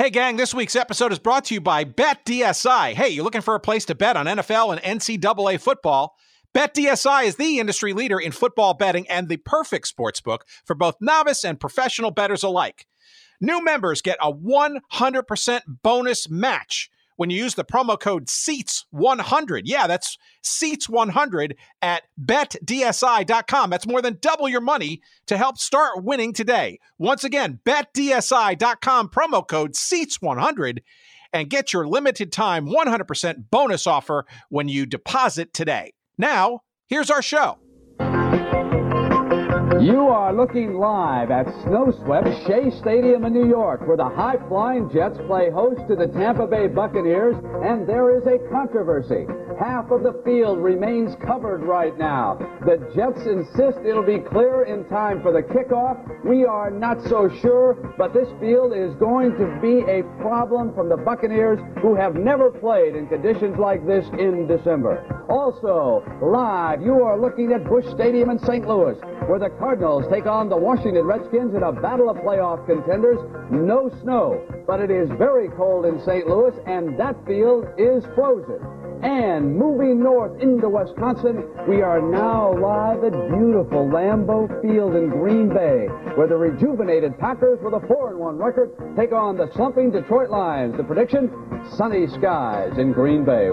Hey, gang, this week's episode is brought to you by BetDSI. Hey, you're looking for a place to bet on NFL and NCAA football? BetDSI is the industry leader in football betting and the perfect sportsbook for both novice and professional bettors alike. New members get a 100% bonus match when you use the promo code SEATS100. Yeah, that's SEATS100 at betdsi.com. That's more than double your money to help start winning today. Once again, betdsi.com, promo code SEATS100, and get your limited time 100% bonus offer when you deposit today. Now, here's our show. You are looking live at snow-swept Shea Stadium in New York, where the high-flying Jets play host to the Tampa Bay Buccaneers, and there is a controversy. Half of the field remains covered right now. The Jets insist it'll be clear in time for the kickoff. We are not so sure, but this field is going to be a problem from the Buccaneers, who have never played in conditions like this in December. Also, live, you are looking at Busch Stadium in St. Louis, where the Cardinals take on the Washington Redskins in a battle of playoff contenders. No snow, but it is very cold in St. Louis, and that field is frozen. And moving north into Wisconsin, we are now live at beautiful Lambeau Field in Green Bay, where the rejuvenated Packers with a 4-1 record take on the slumping Detroit Lions. The prediction, sunny skies in Green Bay.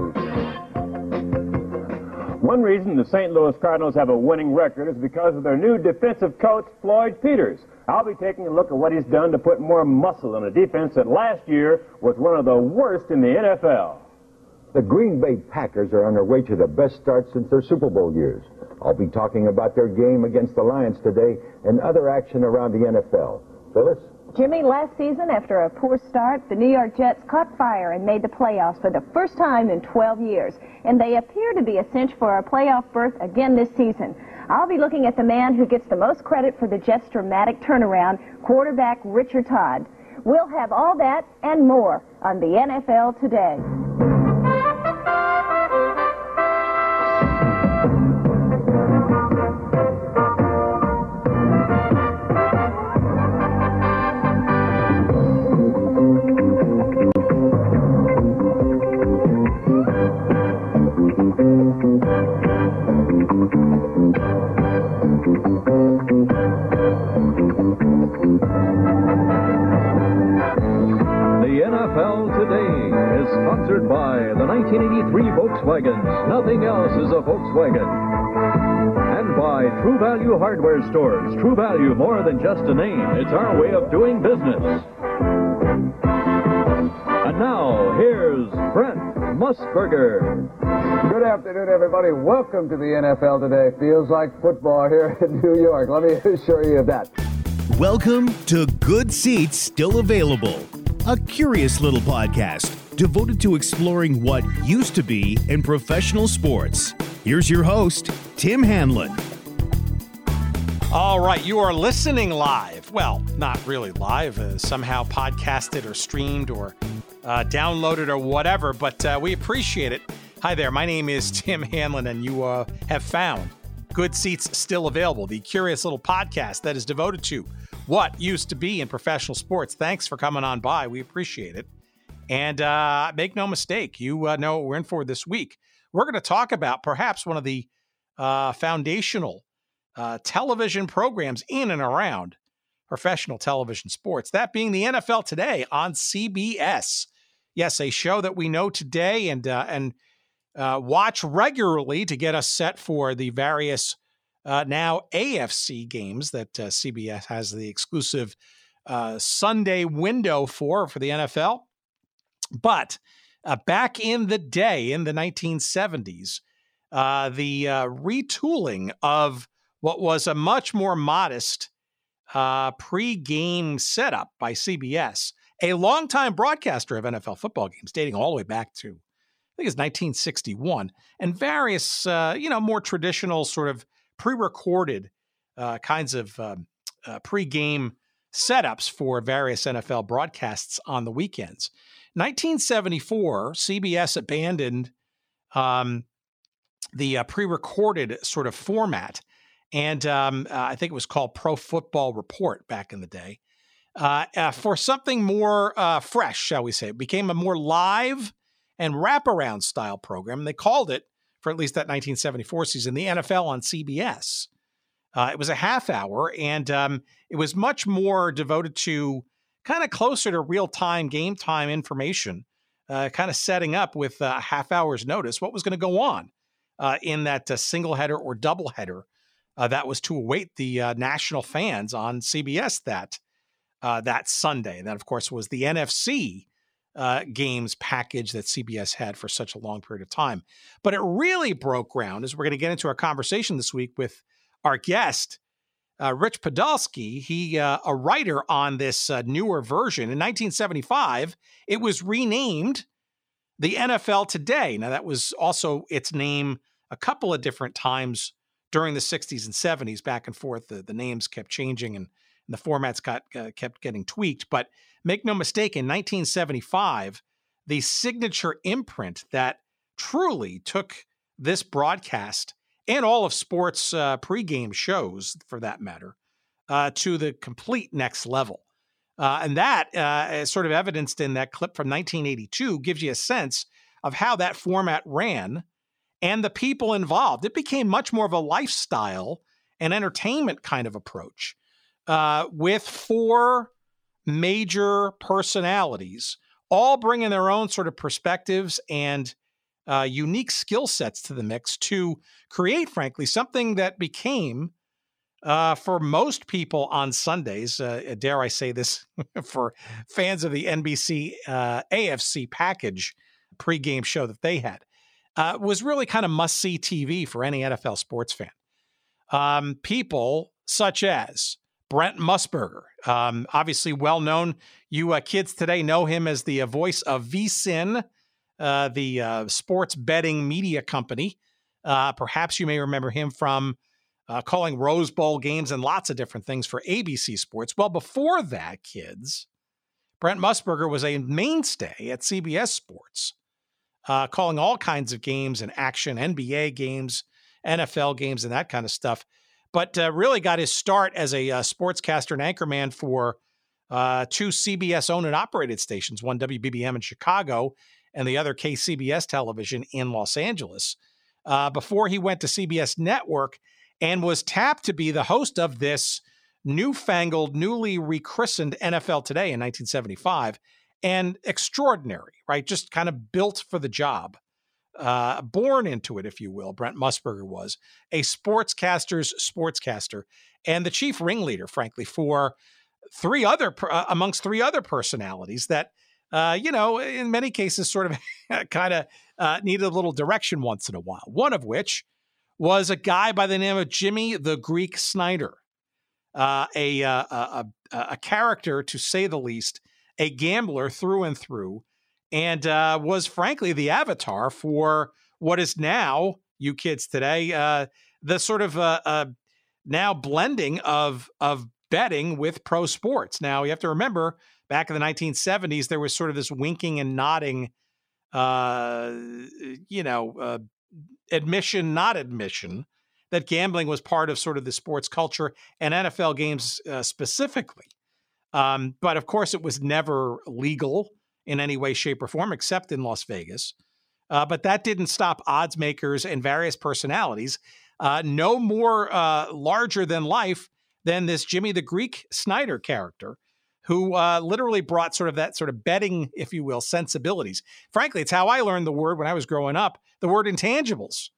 One reason the St. Louis Cardinals have a winning record is because of their new defensive coach, Floyd Peters. I'll be taking a look at what he's done to put more muscle in a defense that last year was one of the worst in the NFL. The Green Bay Packers are on their way to the best start since their Super Bowl years. I'll be talking about their game against the Lions today and other action around the NFL. Phyllis? Jimmy, last season, after a poor start, the New York Jets caught fire and made the playoffs for the first time in 12 years. And they appear to be a cinch for a playoff berth again this season. I'll be looking at the man who gets the most credit for the Jets' dramatic turnaround, quarterback Richard Todd. We'll have all that and more on the NFL today. The NFL Today is sponsored by the 1983 Volkswagens. Nothing else is a Volkswagen. And by True Value Hardware Stores. True Value more than just a name. It's our way of doing business. And now, here's Brent Musburger. Good afternoon, everybody. Welcome to the NFL today. Feels like football here in New York. Let me assure you of that. Welcome to Good Seats Still Available, a curious little podcast devoted to exploring what used to be in professional sports. Here's your host, Tim Hanlon. All right, you are listening live. Well, not really live, uh, somehow podcasted or streamed or uh, downloaded or whatever, but uh, we appreciate it. Hi there, my name is Tim Hanlon, and you uh, have found Good Seats Still Available, the curious little podcast that is devoted to what used to be in professional sports. Thanks for coming on by. We appreciate it. And uh, make no mistake, you uh, know what we're in for this week. We're going to talk about perhaps one of the uh, foundational uh, television programs in and around professional television sports, that being the NFL Today on CBS. Yes, a show that we know today and uh, and uh, watch regularly to get us set for the various uh, now AFC games that uh, CBS has the exclusive uh, Sunday window for for the NFL. But uh, back in the day, in the 1970s, uh, the retooling of what was a much more modest pre-game setup by CBS, a longtime broadcaster of NFL football games, dating all the way back to I think it's 1961, and various, uh, you know, more traditional sort of pre-recorded uh, kinds of um, uh, pre-game setups for various NFL broadcasts on the weekends. 1974, CBS abandoned um, the uh, pre-recorded sort of format, and um, uh, I think it was called Pro Football Report back in the day. Uh, uh, for something more uh, fresh, shall we say. It became a more live and wraparound style program. They called it, for at least that 1974 season, the NFL on CBS. Uh, it was a half hour, and um, it was much more devoted to kind of closer to real time game time information, uh, kind of setting up with a half hour's notice what was going to go on uh, in that single header or double header that was to await the national fans on CBS that uh, that Sunday. And that, of course, was the NFC uh, games package that CBS had for such a long period of time. But it really broke ground as we're going to get into our conversation this week with our guest, uh, Rich Podolsky. He uh, a writer on this uh, newer version. In 1975, it was renamed the NFL Today. Now that was also its name a couple of different times during the 60s and 70s, back and forth. The, the names kept changing and and the formats got uh, kept getting tweaked. But make no mistake, in 1975, the signature imprint that truly took this broadcast and all of sports uh, pregame shows, for that matter, uh, to the complete next level. Uh, and that uh, is sort of evidenced in that clip from 1982, gives you a sense of how that format ran and the people involved. It became much more of a lifestyle and entertainment kind of approach uh, with four major personalities, all bringing their own sort of perspectives and uh, unique skill sets to the mix to create, frankly, something that became, uh, for most people on Sundays, uh, dare I say this, for fans of the NBC uh, AFC package pregame show that they had, uh, was really kind of must see TV for any NFL sports fan. Um, people such as Brent Musburger, um, obviously well known. You uh, kids today know him as the uh, voice of VSIN, uh, the uh, sports betting media company. Uh, perhaps you may remember him from uh, calling Rose Bowl games and lots of different things for ABC Sports. Well, before that, kids, Brent Musburger was a mainstay at CBS Sports, calling all kinds of games and action, NBA games, NFL games, and that kind of stuff but uh, really got his start as a uh, sportscaster and anchorman for uh, two CBS owned and operated stations, one WBBM in Chicago and the other KCBS television in Los Angeles, uh, before he went to CBS Network and was tapped to be the host of this newfangled, newly rechristened NFL Today in 1975. And extraordinary, right? Just kind of built for the job uh, born into it, if you will. Brent Musburger was a sportscaster's sportscaster and the chief ringleader, frankly, for three other uh, amongst three other personalities that. Uh, you know, in many cases, sort of kind of uh, needed a little direction once in a while. One of which was a guy by the name of Jimmy the Greek Snyder, uh, a, uh, a, a, a character to say the least, a gambler through and through, and uh, was frankly the avatar for what is now you kids today uh, the sort of uh, uh, now blending of of betting with pro sports. Now you have to remember back in the 1970s there was sort of this winking and nodding, uh, you know, uh, admission not admission that gambling was part of sort of the sports culture and NFL games specifically. Um, but of course, it was never legal in any way, shape, or form, except in Las Vegas. Uh, but that didn't stop odds makers and various personalities, uh, no more uh, larger than life than this Jimmy the Greek Snyder character, who uh, literally brought sort of that sort of betting, if you will, sensibilities. Frankly, it's how I learned the word when I was growing up the word intangibles.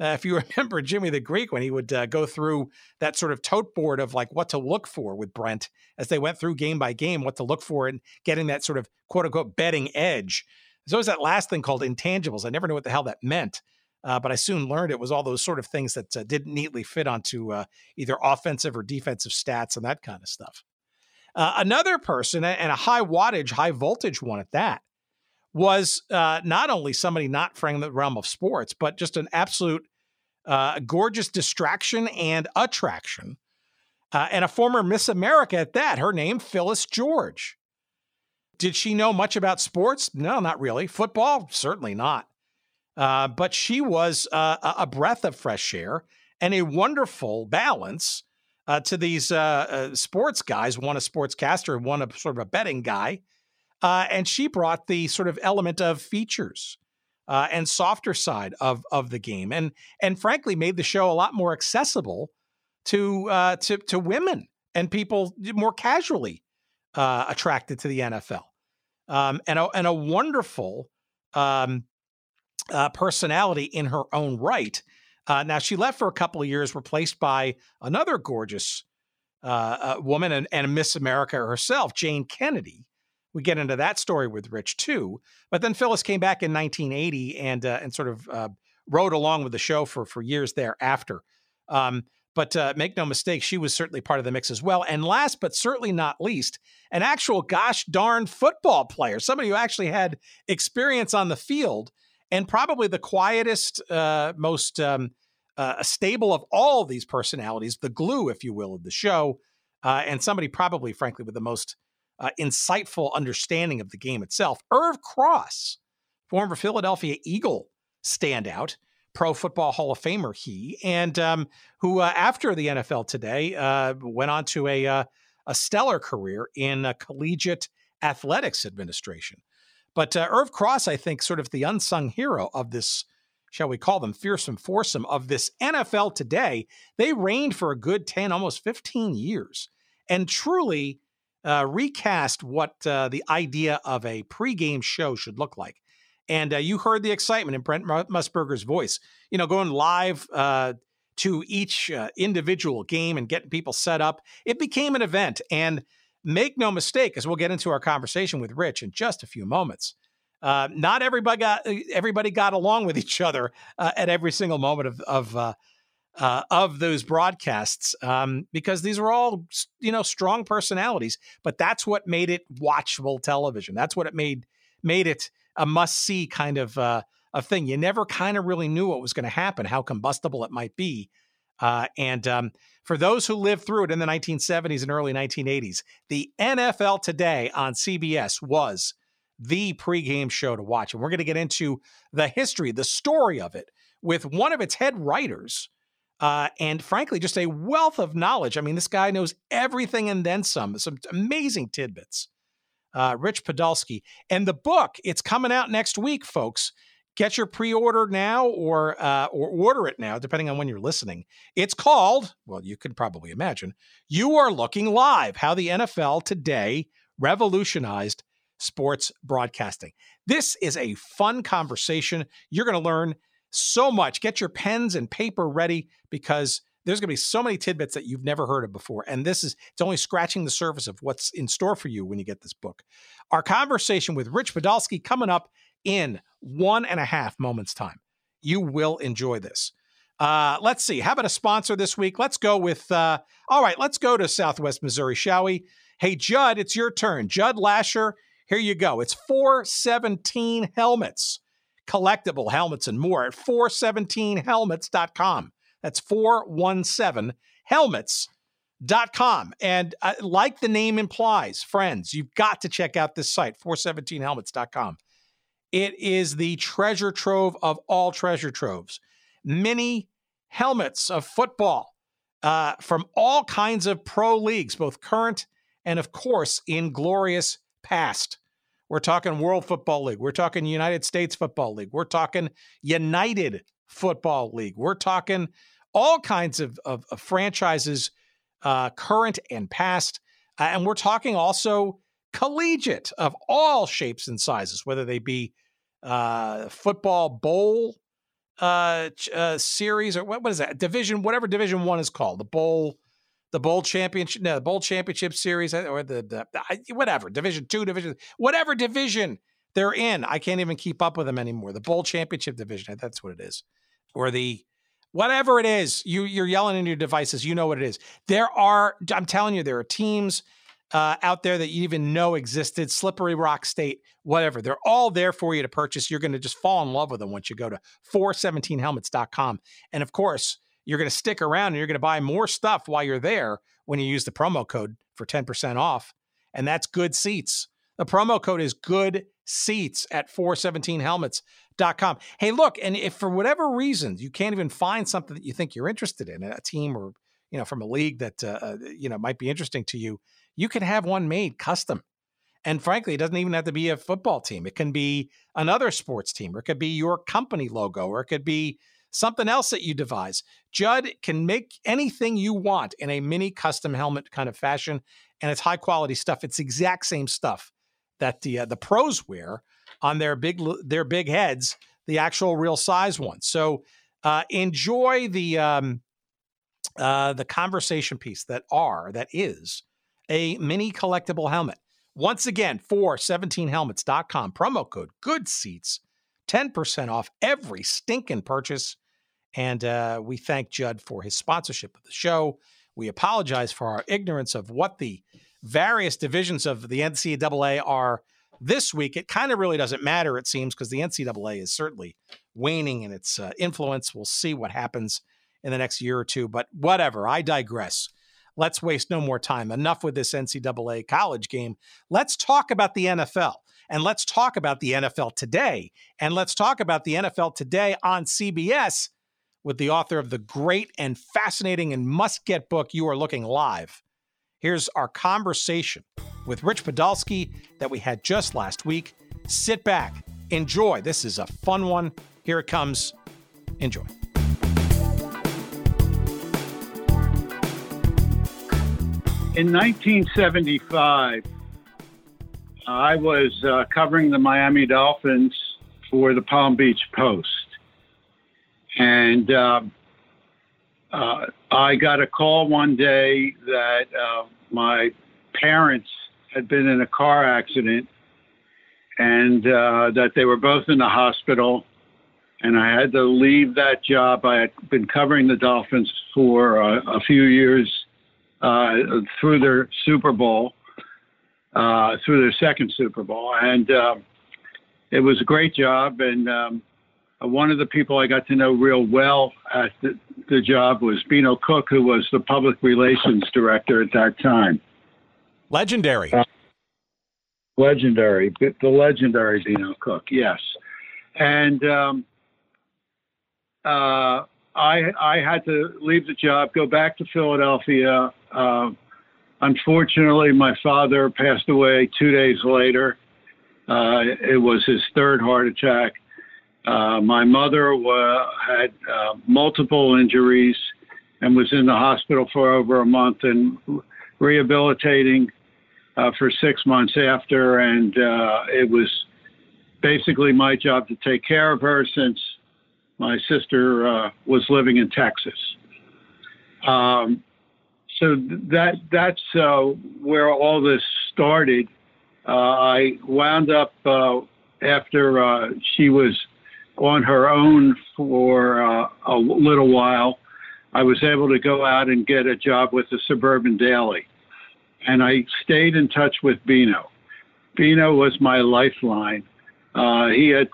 Uh, if you remember Jimmy the Greek, when he would uh, go through that sort of tote board of like what to look for with Brent as they went through game by game, what to look for and getting that sort of quote unquote betting edge. There's always that last thing called intangibles. I never knew what the hell that meant. Uh, but I soon learned it was all those sort of things that uh, didn't neatly fit onto uh, either offensive or defensive stats and that kind of stuff. Uh, another person, and a high wattage, high voltage one at that, was uh, not only somebody not from the realm of sports, but just an absolute uh, gorgeous distraction and attraction, uh, and a former Miss America at that. Her name, Phyllis George. Did she know much about sports? No, not really. Football? Certainly not. Uh, but she was uh, a breath of fresh air and a wonderful balance uh, to these uh, sports guys, one a sportscaster, one a sort of a betting guy. And she brought the sort of element of features uh, and softer side of of the game, and and frankly made the show a lot more accessible to uh, to to women and people more casually attracted to the NFL. Um, and a and a wonderful um, personality in her own right. Uh, now she left for a couple of years, replaced by another gorgeous uh, uh, woman and, and Miss America herself, Jayne Kennedy. We get into that story with Rich too. But then Phyllis came back in 1980 and uh, and sort of uh, rode along with the show for for years thereafter. Um, but uh, make no mistake, she was certainly part of the mix as well. And last but certainly not least, an actual gosh darn football player, somebody who actually had experience on the field and probably the quietest, uh, most um, uh, stable of all of these personalities, the glue, if you will, of the show, uh, and somebody probably, frankly, with the most uh, insightful understanding of the game itself. Irv Cross, former Philadelphia Eagle standout, Pro Football Hall of Famer, he, and um, who, uh, after the NFL today, uh, went on to a, uh, a stellar career in collegiate athletics administration. But Irv Cross, I think, sort of the unsung hero of this shall we call them, fearsome foursome of this NFL today, they reigned for a good 10, almost 15 years and truly uh, recast what uh, the idea of a pregame show should look like. And uh, you heard the excitement in Brent Musburger's voice, you know, going live uh, to each uh, individual game and getting people set up. It became an event. And make no mistake, as we'll get into our conversation with Rich in just a few moments, uh, not everybody got everybody got along with each other at every single moment of of uh, uh, of those broadcasts um, because these were all you know strong personalities. But that's what made it watchable television. That's what it made made it a must see kind of uh, a thing. You never kind of really knew what was going to happen, how combustible it might be. and um, for those who lived through it in the 1970s and early 1980s, the NFL Today on CBS was the pregame show to watch. And we're going to get into the history, the story of it with one of its head writers. Uh, and frankly, just a wealth of knowledge. I mean, this guy knows everything and then some, some amazing tidbits. Uh, Rich Podolsky. And the book, it's coming out next week, folks. Get your pre-order now or uh, or order it now, depending on when you're listening. It's called, well, you can probably imagine, You Are Looking Live, How the NFL Today Revolutionized sports broadcasting. This is a fun conversation. You're going to learn so much. Get your pens and paper ready because there's going to be so many tidbits that you've never heard of before. And this is, it's only scratching the surface of what's in store for you when you get this book. Our conversation with Rich Podolsky coming up in one and a half moments' time. You will enjoy this. Uh, let's see. How about a sponsor this week? Let's go with, uh, all right, let's go to Southwest Missouri, shall we? Hey, Judd, it's your turn. Judd Lasher here you go. It's 417 helmets, collectible helmets and more at 417helmets.com. That's 417 helmets.com. And uh, like the name implies, friends, you've got to check out this site, 417helmets.com. It is the treasure trove of all treasure troves. Many helmets of football uh, from all kinds of pro leagues, both current and, of course, in glorious past. We're talking World Football League. We're talking United States Football League. We're talking United Football League. We're talking all kinds of, of, of franchises, uh, current and past. Uh, and we're talking also collegiate of all shapes and sizes, whether they be uh, football bowl uh, uh, series or what, what is that division, whatever division one is called, the bowl the bowl championship, no, the bowl championship series, uh, or the, the whatever division two, division whatever division they're in. I can't even keep up with them anymore. The bowl championship division, that's what it is, or the whatever it is. You you're yelling in your devices. You know what it is. There are. I'm telling you, there are teams. Uh, out there that you even know existed, Slippery Rock State, whatever. They're all there for you to purchase. You're going to just fall in love with them once you go to 417helmets.com. And of course, you're going to stick around and you're going to buy more stuff while you're there when you use the promo code for 10% off. And that's good seats. The promo code is good seats at 417helmets.com. Hey, look, and if for whatever reason you can't even find something that you think you're interested in, a team or you know, from a league that uh, uh, you know might be interesting to you, you can have one made custom. And frankly, it doesn't even have to be a football team. It can be another sports team, or it could be your company logo, or it could be something else that you devise. Judd can make anything you want in a mini custom helmet kind of fashion, and it's high quality stuff. It's exact same stuff that the uh, the pros wear on their big their big heads, the actual real size ones. So uh, enjoy the um, uh, the conversation piece that are that is a mini collectible helmet. Once again, 417helmets.com, promo code good seats, 10% off every stinking purchase. And uh, we thank Judd for his sponsorship of the show. We apologize for our ignorance of what the various divisions of the NCAA are this week. It kind of really doesn't matter, it seems, because the NCAA is certainly waning in its uh, influence. We'll see what happens in the next year or two, but whatever. I digress. Let's waste no more time. Enough with this NCAA college game. Let's talk about the NFL. And let's talk about the NFL today. And let's talk about the NFL today on CBS with the author of the great and fascinating and must get book, You Are Looking Live. Here's our conversation with Rich Podolsky that we had just last week. Sit back, enjoy. This is a fun one. Here it comes. Enjoy. In 1975, I was uh, covering the Miami Dolphins for the Palm Beach Post. And uh, uh, I got a call one day that uh, my parents had been in a car accident and uh, that they were both in the hospital. And I had to leave that job. I had been covering the Dolphins for uh, a few years uh, through their Super Bowl, through their second Super Bowl. And um, it was a great job. And um, one of the people I got to know real well at the, the job was Beano Cook, who was the public relations director at that time. Legendary. Uh, legendary, the legendary Beano Cook, yes. And um, uh, I I had to leave the job, go back to Philadelphia. Uh, unfortunately, my father passed away two days later. Uh, it was his third heart attack. Uh, my mother had uh, multiple injuries and was in the hospital for over a month and rehabilitating uh, for six months after, and uh, it was basically my job to take care of her since my sister uh, was living in Texas. Um, so that that's where all this started. I wound up after she was on her own for a little while. I was able to go out and get a job with the Suburban Daily and I stayed in touch with Beano. Beano was my lifeline. Uh, he had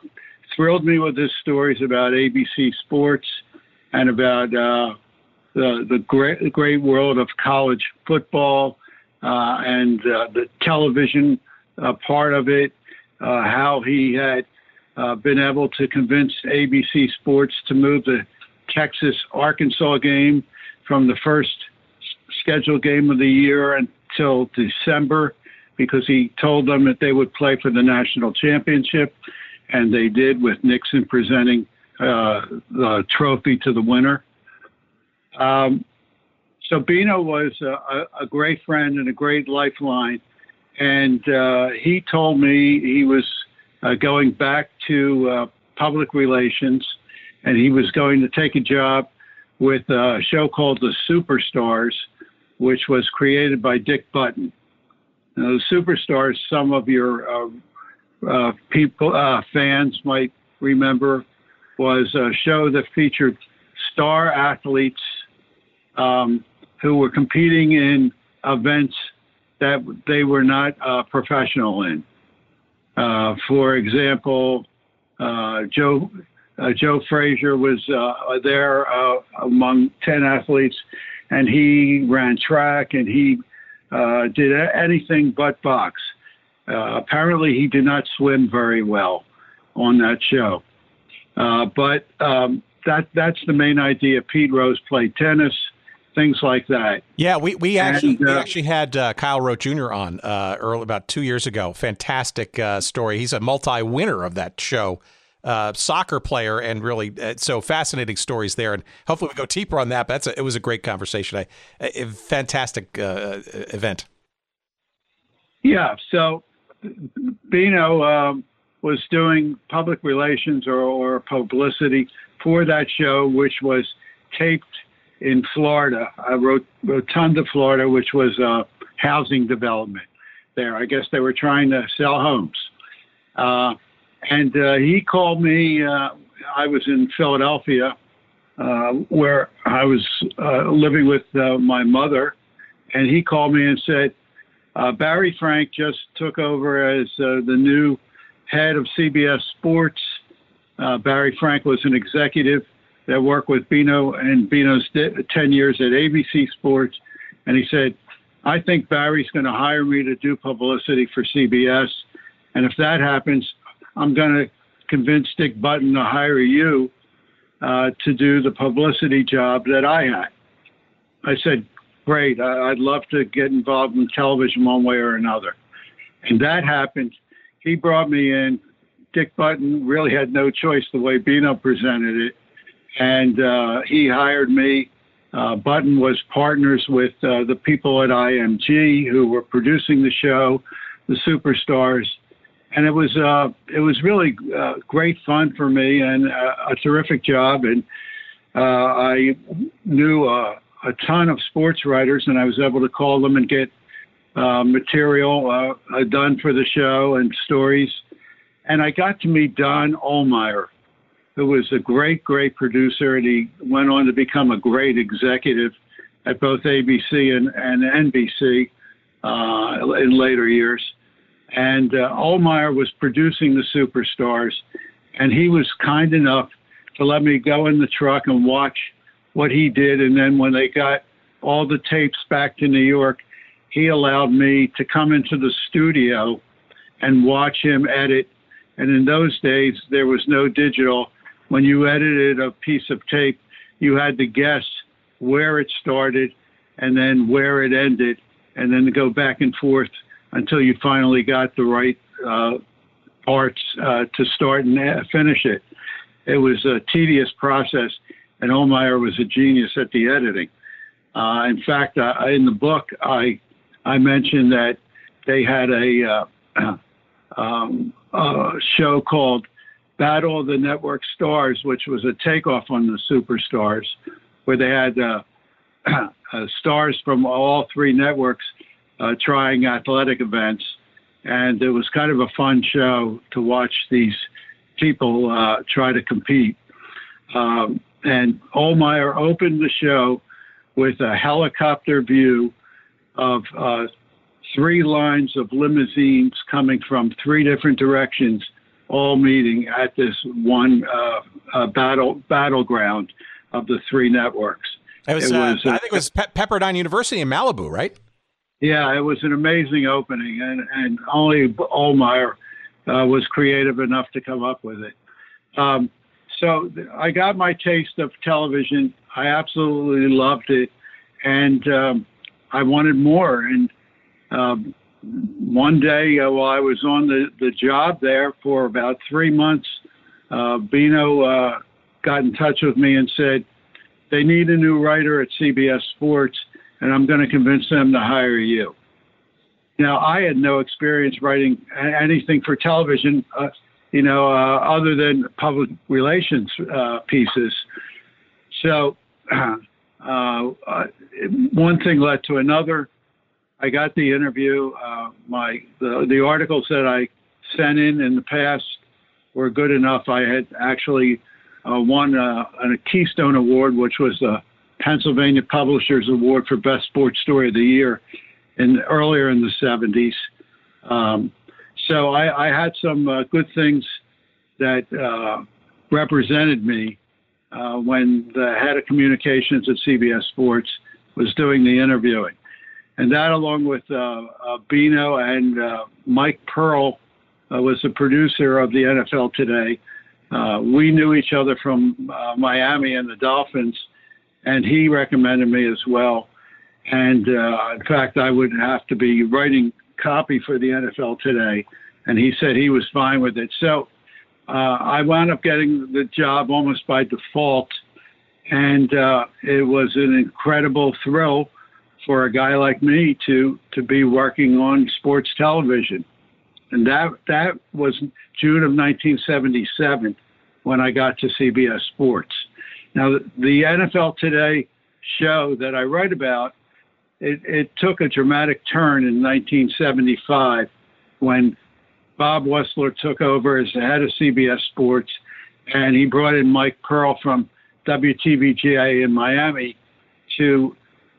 thrilled me with his stories about ABC Sports and about uh, the the great great world of college football uh, and uh, the television uh, part of it. Uh, how he had been able to convince ABC Sports to move the Texas Arkansas game from the first scheduled game of the year until December because he told them that they would play for the national championship, and they did with Nixon presenting uh, the trophy to the winner. Um, so Beano was a, a, great friend and a great lifeline, and uh, he told me he was uh, going back to uh, public relations, and he was going to take a job with a show called The Superstars which was created by Dick Button. Now, the Superstars, some of your uh, uh, people, uh, fans might remember, was a show that featured star athletes um, who were competing in events that they were not uh, professional in. Uh, for example, uh, Joe Joe Frazier was there among ten athletes and he ran track and he uh, did anything but box. Uh, apparently, he did not swim very well on that show. Uh, but um, that that's the main idea. Pete Rose played tennis, things like that. Yeah, we, we actually And, uh, we actually had uh, Kyle Rote Jr. on uh, early, about two years ago. Fantastic uh, story. He's a multi-winner of that show, uh, soccer player, and really uh, so fascinating stories there. And hopefully we go deeper on that. But that's a, it was a great conversation. I, a, a fantastic uh, event. Yeah. So Beano um, was doing public relations or, or publicity for that show, which was taped in Florida, uh, Rot- Rotunda, Florida, which was a housing development there. I guess they were trying to sell homes. Uh, and uh, he called me. Uh, I was in Philadelphia, uh, where I was uh, living with uh, my mother, and he called me and said, uh, Barry Frank just took over as uh, the new head of CBS Sports. Uh, Barry Frank was an executive that worked with Beano and Beano's di- 10 years at ABC Sports. And he said, I think Barry's going to hire me to do publicity for CBS. And if that happens, I'm going to convince Dick Button to hire you uh, to do the publicity job that I had. I said, Great, I- I'd love to get involved in television one way or another. And that happened. He brought me in. Dick Button really had no choice the way Beano presented it. And uh, he hired me. Uh, Button was partners with uh, the people at IMG who were producing the show, the superstars, and it was uh, it was really uh, great fun for me and uh, a terrific job. And I knew a ton of sports writers, and I was able to call them and get material done for the show and stories. And I got to meet Don Ohlmeyer, who was a great, great producer, and he went on to become a great executive at both ABC and, and NBC uh, in later years. And uh, Ohlmeyer was producing the superstars, and he was kind enough to let me go in the truck and watch what he did. And then when they got all the tapes back to New York, he allowed me to come into the studio and watch him edit. And in those days, there was no digital. When you edited a piece of tape, you had to guess where it started and then where it ended, and then to go back and forth until you finally got the right uh, parts uh, to start and uh, finish it. It was a tedious process, and Ohlmeyer was a genius at the editing. Uh, in fact, uh, in the book, I I mentioned that they had a, uh, um, show called Battle of the Network Stars, which was a takeoff on the Superstars, where they had uh, uh, stars from all three networks uh, trying athletic events. And it was kind of a fun show to watch these people uh, try to compete. Um, and Ohlmeyer opened the show with a helicopter view of uh, three lines of limousines coming from three different directions, all meeting at this one uh, uh, battle battleground of the three networks. It was, It uh, was, uh, I think it was Pe- Pepperdine University in Malibu, right? Yeah, it was an amazing opening, and, and only Ohlmeyer uh, was creative enough to come up with it. Um, so th- I got my taste of television. I absolutely loved it, and um, I wanted more. And um, one day, uh, while I was on the, the job there for about three months, uh, Beano uh, got in touch with me and said, they need a new writer at CBS Sports, and I'm going to convince them to hire you. Now, I had no experience writing anything for television, uh, you know, uh, other than public relations uh, pieces. So, uh, uh, one thing led to another. I got the interview. Uh, my the, the articles that I sent in in the past were good enough. I had actually uh, won uh, a Keystone Award, which was the Pennsylvania Publishers Award for Best Sports Story of the Year, in earlier in the 70s. Um, so I, I, had some uh, good things that uh, represented me uh, when the head of communications at CBS Sports was doing the interviewing. And that, along with uh, Beano and Mike Pearl, was the producer of the NFL Today. Uh, we knew each other from uh, Miami and the Dolphins, and he recommended me as well. And uh, in fact, I would have to be writing copy for the NFL today, and he said he was fine with it. So uh, I wound up getting the job almost by default, and uh, it was an incredible thrill for a guy like me to to be working on sports television, and that that was June of 1977 when I got to CBS Sports. Now the NFL Today show that I write about, it, it took a dramatic turn in 1975 when Bob Wussler took over as the head of CBS Sports, and he brought in Mike Pearl from WTVJ in Miami to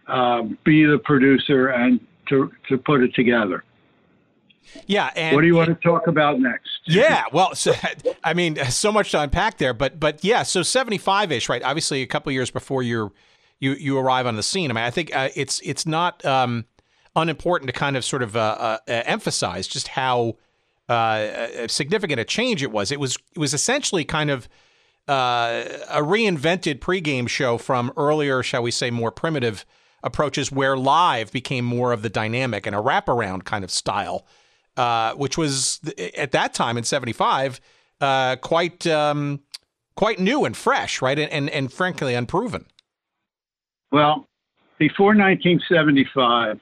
uh, be the producer and to to put it together. Yeah, and what do you want to talk about next? Yeah, well, so, I mean, so much to unpack there, but but yeah, so seventy five ish, right? Obviously, a couple years before you you you arrive on the scene. I mean, I think uh, it's it's not um, unimportant to kind of sort of uh, uh, emphasize just how uh, significant a change it was. It was it was essentially kind of uh, a reinvented pregame show from earlier, shall we say, more primitive approaches, where live became more of the dynamic and a wraparound kind of style, uh, which was at that time in '75 uh, quite um, quite new and fresh, right, and, and and frankly unproven. Well, before 1975,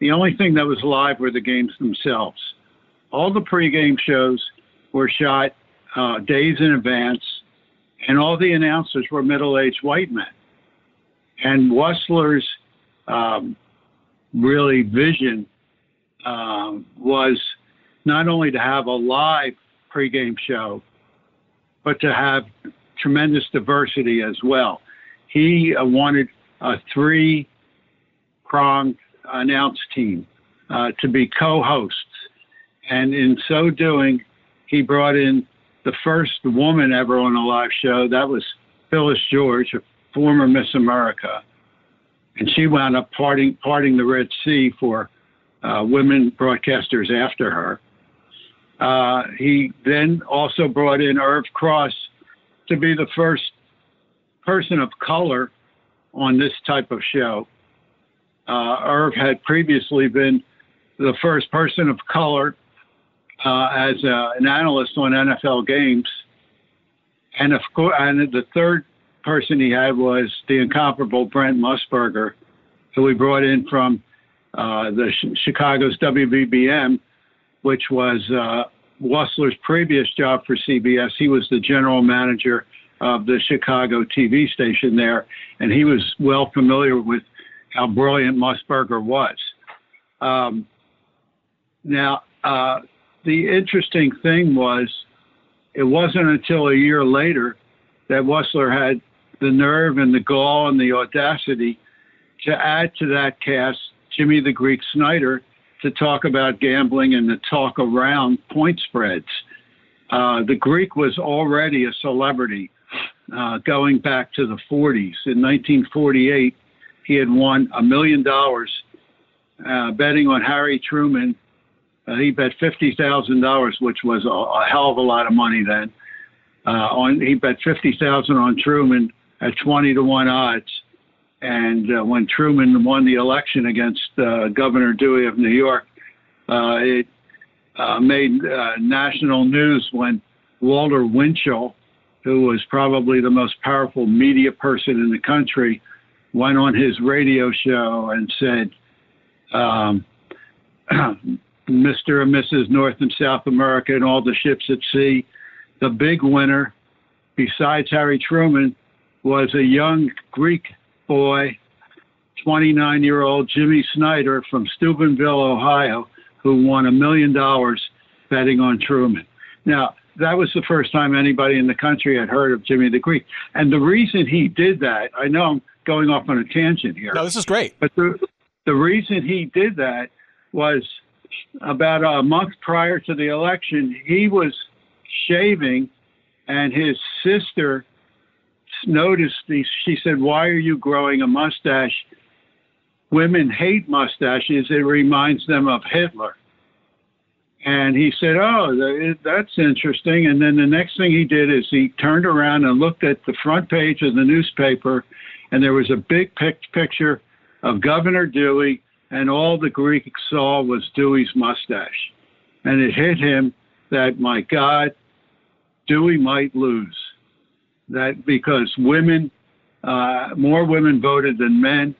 the only thing that was live were the games themselves all the pregame shows were shot uh, days in advance, and all the announcers were middle-aged white men. And Wussler's um, really vision um, was not only to have a live pregame show, but to have tremendous diversity as well. He uh, wanted a three pronged announce team uh, to be co hosts and in so doing, he brought in the first woman ever on a live show. That was Phyllis George, a former Miss America. And she wound up parting, parting the Red Sea for uh, women broadcasters after her. Uh, he then also brought in Irv Cross to be the first person of color on this type of show. Uh, Irv had previously been the first person of color uh, as uh, an analyst on NFL games, and of course, and the third person he had was the incomparable Brent Musburger, who we brought in from uh, the Sh- Chicago's WBBM, which was uh, Wussler's previous job for CBS. He was the general manager of the Chicago TV station there, and he was well familiar with how brilliant Musburger was. Um, now, uh, the interesting thing was it wasn't until a year later that Wussler had the nerve and the gall and the audacity to add to that cast Jimmy the Greek Snyder to talk about gambling and to talk around point spreads. Uh, the Greek was already a celebrity uh, going back to the 40s. In 1948, he had won a million dollars uh, betting on Harry Truman uh, he bet fifty thousand dollars, which was a, a, hell of a lot of money then. Uh, on he bet fifty thousand on Truman at twenty to one odds, and uh, when Truman won the election against uh, Governor Dewey of New York, uh, it uh, made national news when Walter Winchell, who was probably the most powerful media person in the country, went on his radio show and said. Um, Mr. and Mrs. North and South America and all the ships at sea. The big winner, besides Harry Truman, was a young Greek boy, 29 year old Jimmy Snyder from Steubenville, Ohio, who won a million dollars betting on Truman. Now, that was the first time anybody in the country had heard of Jimmy the Greek. And the reason he did that, I know I'm going off on a tangent here. No, this is great. But the, the reason he did that was about a month prior to the election, he was shaving, and his sister noticed. He, she said, "Why are you growing a mustache? Women hate mustaches. It reminds them of Hitler." And he said, "Oh, that's interesting." And then the next thing he did is he turned around and looked at the front page of the newspaper, and there was a big pic- picture of Governor Dewey, and all the Greek saw was Dewey's mustache. And it hit him that, my God, Dewey might lose. That because women, uh, more women voted than men.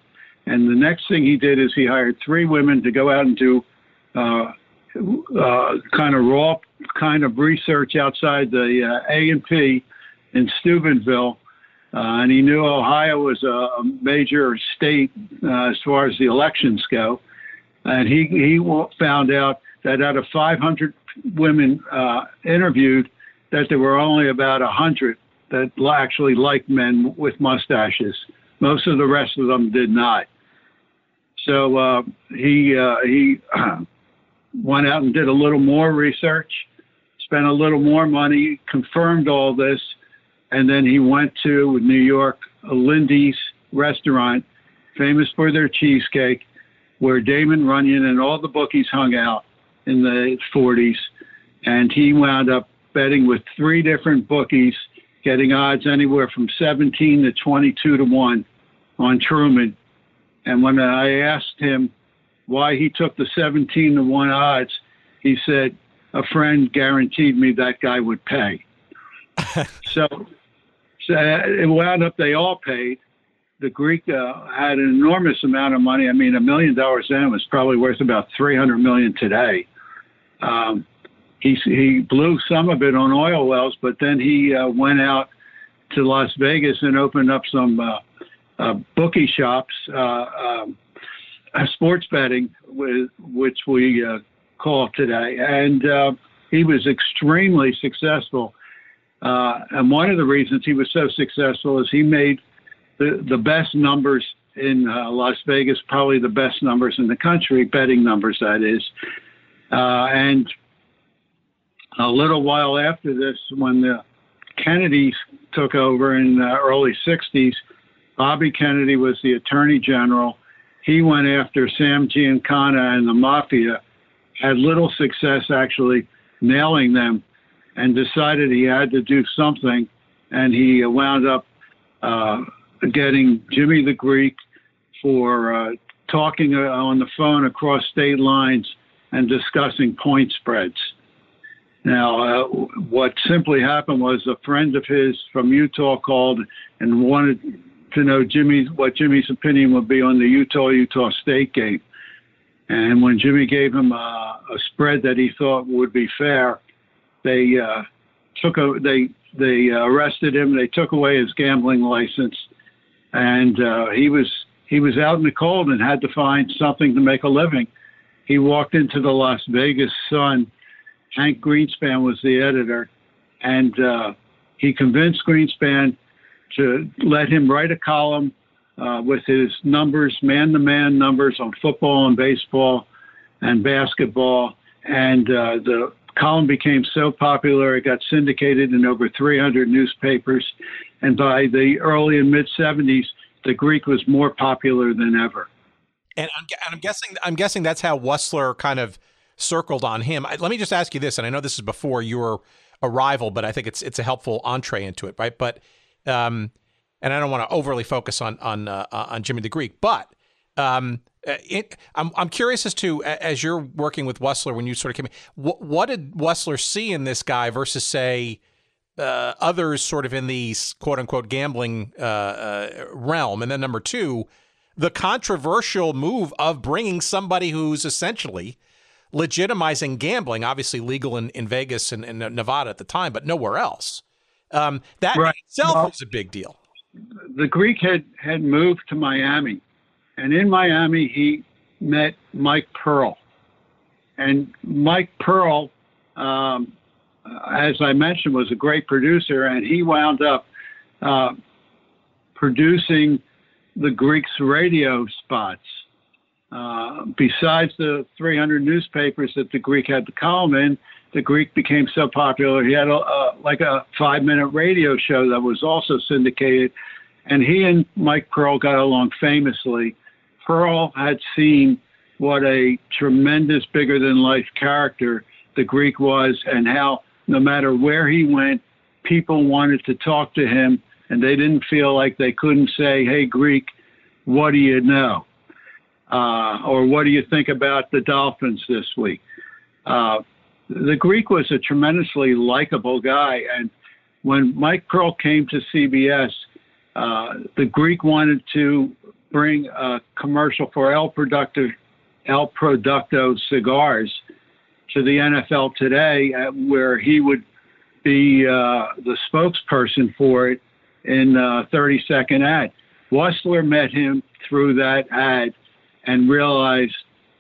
And the next thing he did is he hired three women to go out and do uh, uh, kind of raw kind of research outside the uh, A and P in Steubenville, uh, and he knew Ohio was a, major state uh, as far as the elections go, and he he found out that out of 500 women interviewed, that there were only about 100 that actually liked men with mustaches. Most of the rest of them did not. So uh, he uh, he went out and did a little more research, spent a little more money, confirmed all this, and then he went to New York, Lindy's restaurant, famous for their cheesecake, where Damon Runyon and all the bookies hung out in the 40s, and he wound up betting with three different bookies, getting odds anywhere from 17 to 22 to one on Truman and when I asked him why he took the 17 to 1 odds, he said, a friend guaranteed me that guy would pay. so, so it wound up they all paid. The Greek uh, had an enormous amount of money. I mean, a million dollars then was probably worth about 300 million today. Um, he, he blew some of it on oil wells, but then he uh, went out to Las Vegas and opened up some uh, uh, bookie shops, uh, um, uh, sports betting, with, which we uh, call today. And he was extremely successful. And one of the reasons he was so successful is he made the, the best numbers in Las Vegas, probably the best numbers in the country, betting numbers, that is. and a little while after this, when the Kennedys took over in the early 60s, Bobby Kennedy was the attorney general. He went after Sam Giancana and the mafia, had little success actually nailing them, and decided he had to do something. And he wound up uh, getting Jimmy the Greek for uh, talking uh, on the phone across state lines and discussing point spreads. Now, uh, what simply happened was a friend of his from Utah called and wanted to know Jimmy what Jimmy's opinion would be on the Utah Utah State game. And when Jimmy gave him a, a spread that he thought would be fair, they uh, took a they they arrested him. They took away his gambling license, and uh, he was he was out in the cold and had to find something to make a living. He walked into the Las Vegas Sun. Hank Greenspun was the editor, and uh, he convinced Greenspun to let him write a column uh, with his numbers, man to man numbers on football and baseball and basketball. And uh, the column became so popular, it got syndicated in over 300 newspapers. And by the early and mid 70s, the Greek was more popular than ever. And I'm, I'm guessing I'm guessing that's how Wussler kind of circled on him. I, let me just ask you this, and I know this is before your arrival, but I think it's it's a helpful entree into it, right? But um, and I don't want to overly focus on on uh, on Jimmy the Greek, but um, uh, it, I'm I'm curious as to as you're working with Wussler when you sort of came in, what, what did Wussler see in this guy versus say uh, others sort of in the quote unquote gambling uh, uh, realm, and then number two, the controversial move of bringing somebody who's essentially legitimizing gambling, obviously legal in, in Vegas and, and Nevada at the time, but nowhere else. Um, that right. itself well, is a big deal. The Greek had, had moved to Miami, and in Miami, he met Mike Pearl. And Mike Pearl, um, as I mentioned, was a great producer, and he wound up uh, producing the Greeks' radio spots. Uh, besides the 300 newspapers that the Greek had the column in, the Greek became so popular. He had a like a five minute radio show that was also syndicated, and he and Mike Pearl got along famously. Pearl had seen what a tremendous, bigger than life character the Greek was, and how no matter where he went, people wanted to talk to him and they didn't feel like they couldn't say, "Hey, Greek, what do you know?" Uh, or what do you think about the Dolphins this week? Uh, the Greek was a tremendously likable guy, and when Mike Pearl came to CBS, uh, the Greek wanted to bring a commercial for El Producto, El Producto cigars to the NFL today, uh, where he would be uh, the spokesperson for it in a 30 second ad. Wussler met him through that ad and realized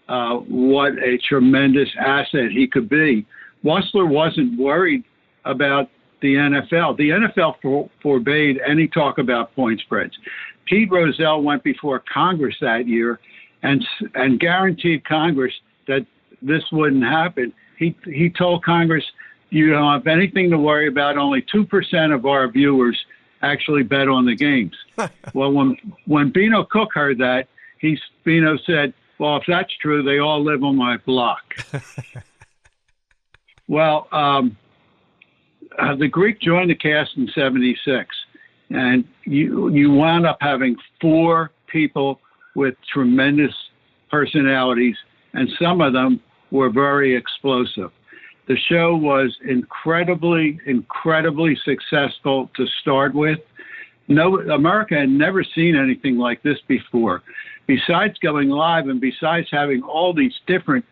uh, what a tremendous asset he could be. Wussler wasn't worried about the NFL. The NFL for, forbade any talk about point spreads. Pete Rozelle went before Congress that year and and guaranteed Congress that this wouldn't happen. He he told Congress, you don't have anything to worry about. Only two percent of our viewers actually bet on the games. well, when when Beano Cook heard that, he Beano said, "Well, if that's true, they all live on my block." well, um, uh, the Greek joined the cast in '76, and you you wound up having four people with tremendous personalities, and some of them were very explosive. The show was incredibly, incredibly successful to start with. No, America had never seen anything like this before. Besides going live and besides having all these different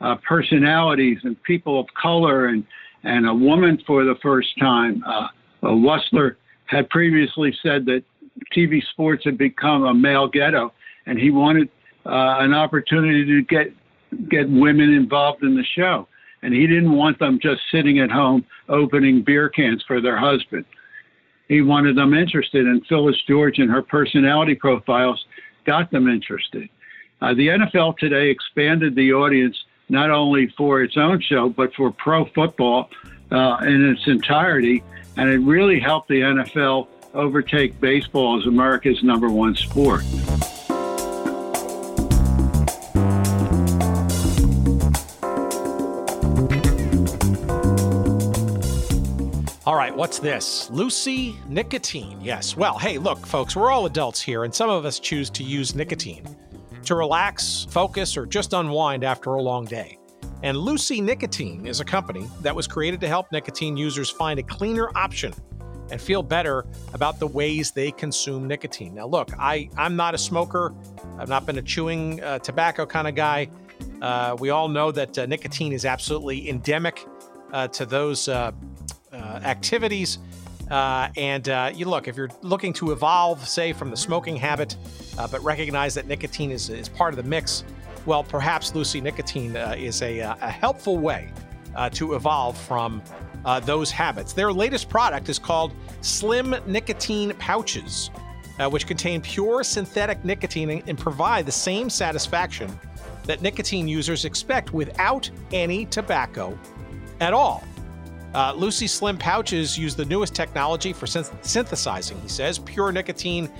uh, personalities and people of color and, and a woman for the first time, uh, Wussler had previously said that TV sports had become a male ghetto, and he wanted uh, an opportunity to get get women involved in the show and he didn't want them just sitting at home opening beer cans for their husband. He wanted them interested, and Phyllis George and her personality profiles got them interested. Uh, the NFL today expanded the audience not only for its own show, but for pro football uh, in its entirety, and it really helped the NFL overtake baseball as America's number one sport. What's this? Lucy nicotine. Yes. Well, hey, look, folks, we're all adults here, and some of us choose to use nicotine to relax, focus, or just unwind after a long day. And Lucy Nicotine is a company that was created to help nicotine users find a cleaner option and feel better about the ways they consume nicotine. Now, look, I, I'm not a smoker. I've not been a chewing uh, tobacco kind of guy. Uh, we all know that uh, nicotine is absolutely endemic uh, to those uh, activities. Uh, and uh, you look, if you're looking to evolve, say, from the smoking habit, uh, but recognize that nicotine is, is part of the mix, well, perhaps Lucy Nicotine uh, is a, uh, a, helpful way to evolve from those habits. Their latest product is called Slim Nicotine Pouches, which contain pure synthetic nicotine and, and provide the same satisfaction that nicotine users expect without any tobacco at all. Uh, Lucy Slim pouches use the newest technology for synth- synthesizing, he says, pure nicotine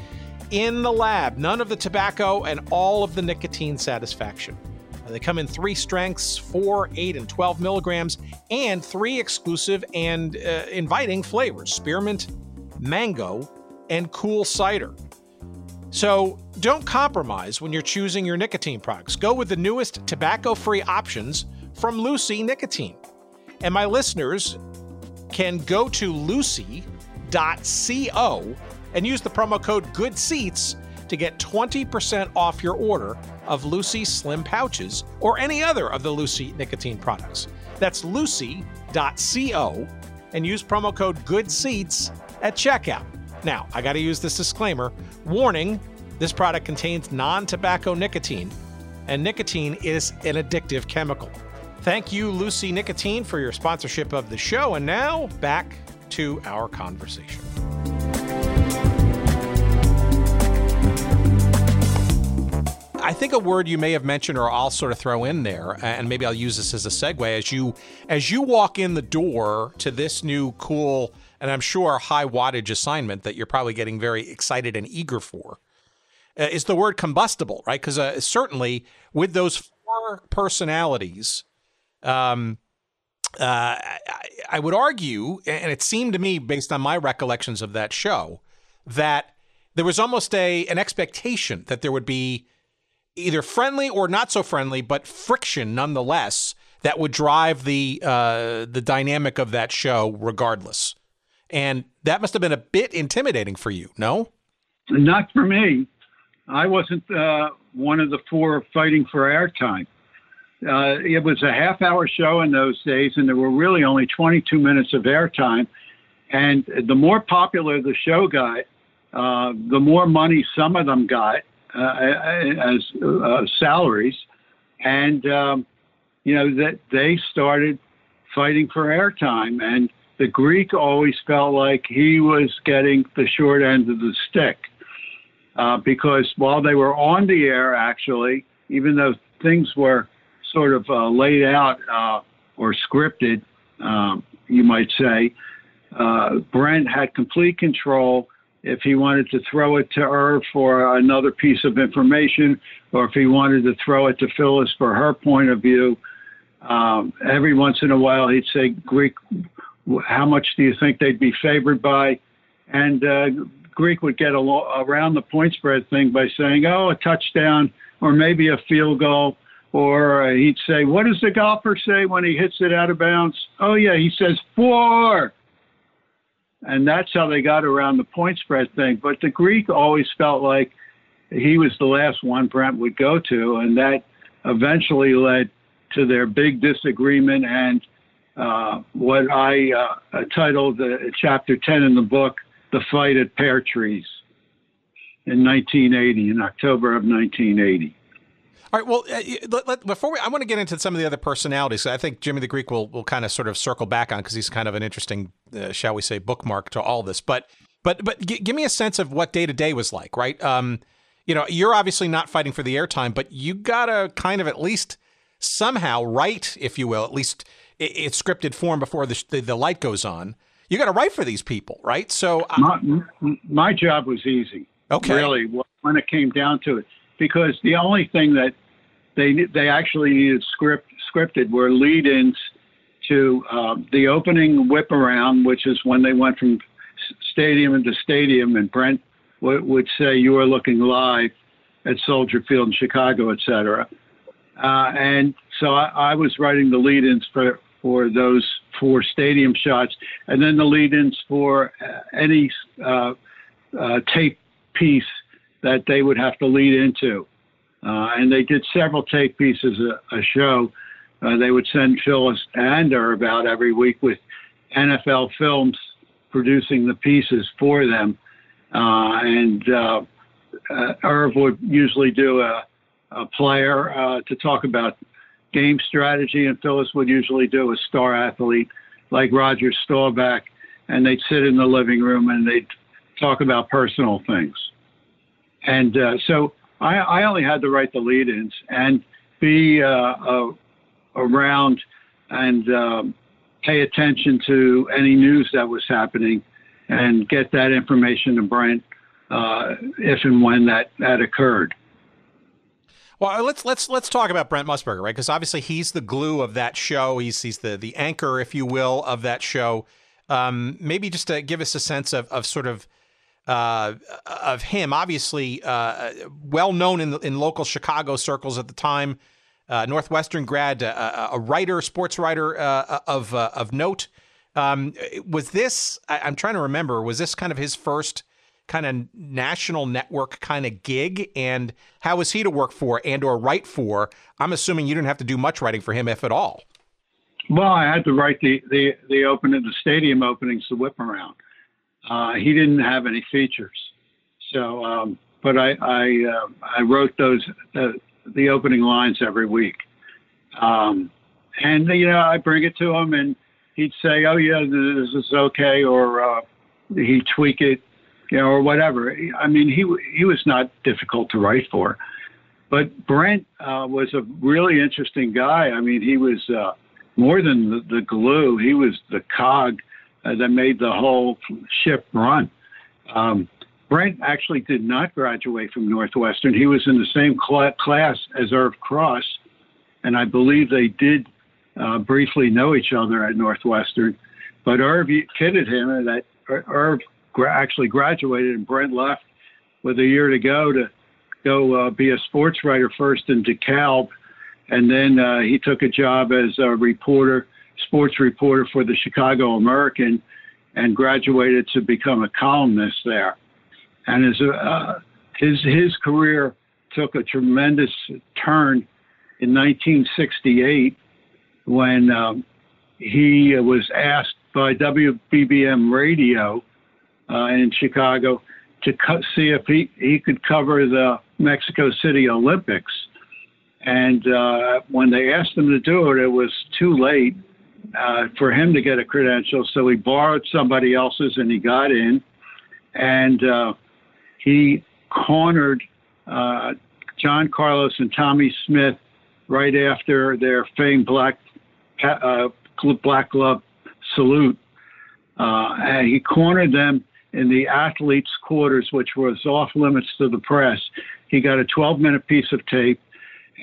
in the lab, none of the tobacco and all of the nicotine satisfaction. Uh, they come in three strengths 4, 8, and 12 milligrams, and three exclusive and uh, inviting flavors spearmint, mango, and cool cider. So don't compromise when you're choosing your nicotine products. Go with the newest tobacco free options from Lucy Nicotine. And my listeners can go to lucy.co and use the promo code Good Seats to get 20% off your order of Lucy Slim Pouches or any other of the Lucy nicotine products. That's lucy.co and use promo code Good Seats at checkout. Now, I got to use this disclaimer warning this product contains non tobacco nicotine, and nicotine is an addictive chemical. Thank you, Lucy Nicotine, for your sponsorship of the show. And now back to our conversation. I think a word you may have mentioned, or I'll sort of throw in there, and maybe I'll use this as a segue as you as you walk in the door to this new cool and I'm sure high wattage assignment that you're probably getting very excited and eager for. Uh, is the word combustible, right? Because uh, certainly with those four personalities um, uh, I, I, would argue, and it seemed to me, based on my recollections of that show, that there was almost a an expectation that there would be either friendly or not so friendly, but friction nonetheless that would drive the uh, the dynamic of that show regardless. And that must have been a bit intimidating for you, no? Not for me. I wasn't uh, one of the four fighting for airtime. Uh, it was a half hour show in those days, and there were really only 22 minutes of airtime. And the more popular the show got, uh, the more money some of them got uh, as uh, salaries. And, um, you know, that they started fighting for airtime. And the Greek always felt like he was getting the short end of the stick. Uh, because while they were on the air, actually, even though things were sort of uh, laid out uh, or scripted, um, you might say, uh, Brent had complete control if he wanted to throw it to her for another piece of information, or if he wanted to throw it to Phyllis for her point of view. Um, every once in a while, he'd say, Greek, how much do you think they'd be favored by? And uh, Greek would get around the point spread thing by saying, oh, a touchdown or maybe a field goal. Or uh, he'd say, what does the golfer say when he hits it out of bounds? Oh, yeah, he says four. And that's how they got around the point spread thing. But the Greek always felt like he was the last one Brent would go to. And that eventually led to their big disagreement and uh, what I uh, titled uh, chapter 10 in the book, The Fight at Pear Trees in 1980, in October of 1980. All right. Well, uh, let, let, before we, I want to get into some of the other personalities. I think Jimmy the Greek will will kind of sort of circle back on because he's kind of an interesting, uh, shall we say, bookmark to all this. But but but g- give me a sense of what day to day was like, right? Um, you know, you're obviously not fighting for the airtime, but you gotta kind of at least somehow write, if you will, at least it's scripted form before the, the, the light goes on. You got to write for these people, right? So my, my job was easy. Okay. Really, when it came down to it, because the only thing that they they actually needed script scripted were lead-ins to um, the opening whip around, which is when they went from stadium into stadium, and Brent w- would say, "You are looking live at Soldier Field in Chicago, etc." Uh, and so I, I was writing the lead-ins for for those four stadium shots, and then the lead-ins for uh, any uh, uh, tape piece that they would have to lead into. Uh, and they did several take pieces a, a show. Uh, they would send Phyllis and Irv out every week with NFL films producing the pieces for them. Uh, and Irv would usually do a, a player to talk about game strategy, and Phyllis would usually do a star athlete like Roger Staubach, and they'd sit in the living room and they'd talk about personal things. And uh, so I, I, only had to write the lead-ins and be uh, uh, around and um, pay attention to any news that was happening and get that information to Brent uh, if and when that, that occurred. Well, uh, let's let's let's talk about Brent Musburger, right? Because obviously he's the glue of that show. He's he's the the anchor, if you will, of that show. Um, maybe just to give us a sense of of sort of uh, of him. Obviously, uh, well known in in local Chicago circles at the time. Uh, Northwestern grad, uh, a writer, sports writer uh, of of note. Um, was this? I, I'm trying to remember. Was this kind of his first? kind of national network kind of gig and how was he to work for and or write for i'm assuming you didn't have to do much writing for him if at all well i had to write the the the opening the stadium openings the whip around uh, he didn't have any features so um, but i i uh, i wrote those the opening lines every week um, and you know i bring it to him and he'd say oh yeah this is okay or uh, he'd tweak it you know, or whatever. I mean, he he was not difficult to write for, but Brent uh, was a really interesting guy. I mean, he was uh, more than the, the glue; he was the cog that made the whole ship run. Um, Brent actually did not graduate from Northwestern. He was in the same cl- class as Irv Cross, and I believe they did uh, briefly know each other at Northwestern. But Irv kidded him that Irv gra- actually graduated, and Brent left with a year to go to go uh, be a sports writer first in DeKalb, and then uh, he took a job as a reporter, sports reporter for the Chicago American, and graduated to become a columnist there. And his uh, his his career took a tremendous turn in 1968 when um, he was asked by WBBM Radio uh, in Chicago to co- see if he, he could cover the Mexico City Olympics. And uh, when they asked him to do it, it was too late uh, for him to get a credential. So he borrowed somebody else's and he got in. And uh, he cornered uh, John Carlos and Tommie Smith right after their famed black uh, black glove salute. Uh, and he cornered them in the athletes' quarters, which was off limits to the press. He got a 12 minute piece of tape,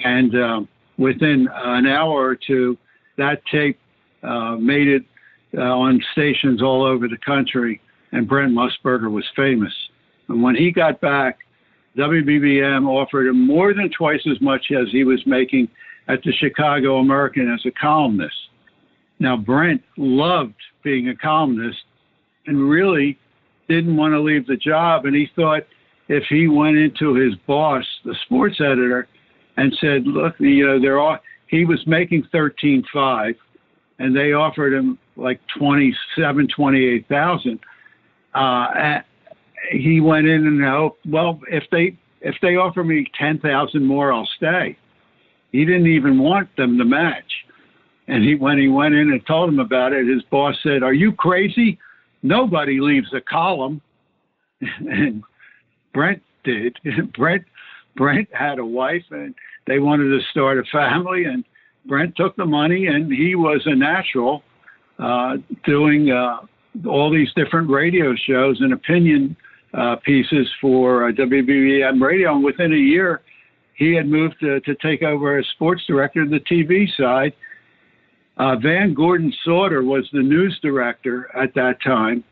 and uh, within an hour or two, that tape made it uh, on stations all over the country, and Brent Musburger was famous. And when he got back, WBBM offered him more than twice as much as he was making at the Chicago American as a columnist. Now, Brent loved being a columnist and really didn't want to leave the job. And he thought if he went into his boss, the sports editor, and said, "Look, you know, they're all," he was making thirteen five, and they offered him like twenty seven, twenty eight thousand. Uh, he went in and hoped, well, if they if they offer me ten thousand more, I'll stay. He didn't even want them to match. And he when he went in and told him about it, his boss said, "Are you crazy? Nobody leaves a column." and Brent did. Brent Brent had a wife and they wanted to start a family and Brent took the money and he was a natural uh, doing uh, all these different radio shows and opinion uh, pieces for uh, WBBM radio. And within a year, he had moved to, to take over as sports director of the TV side. Uh, Van Gordon Sauter was the news director at that time.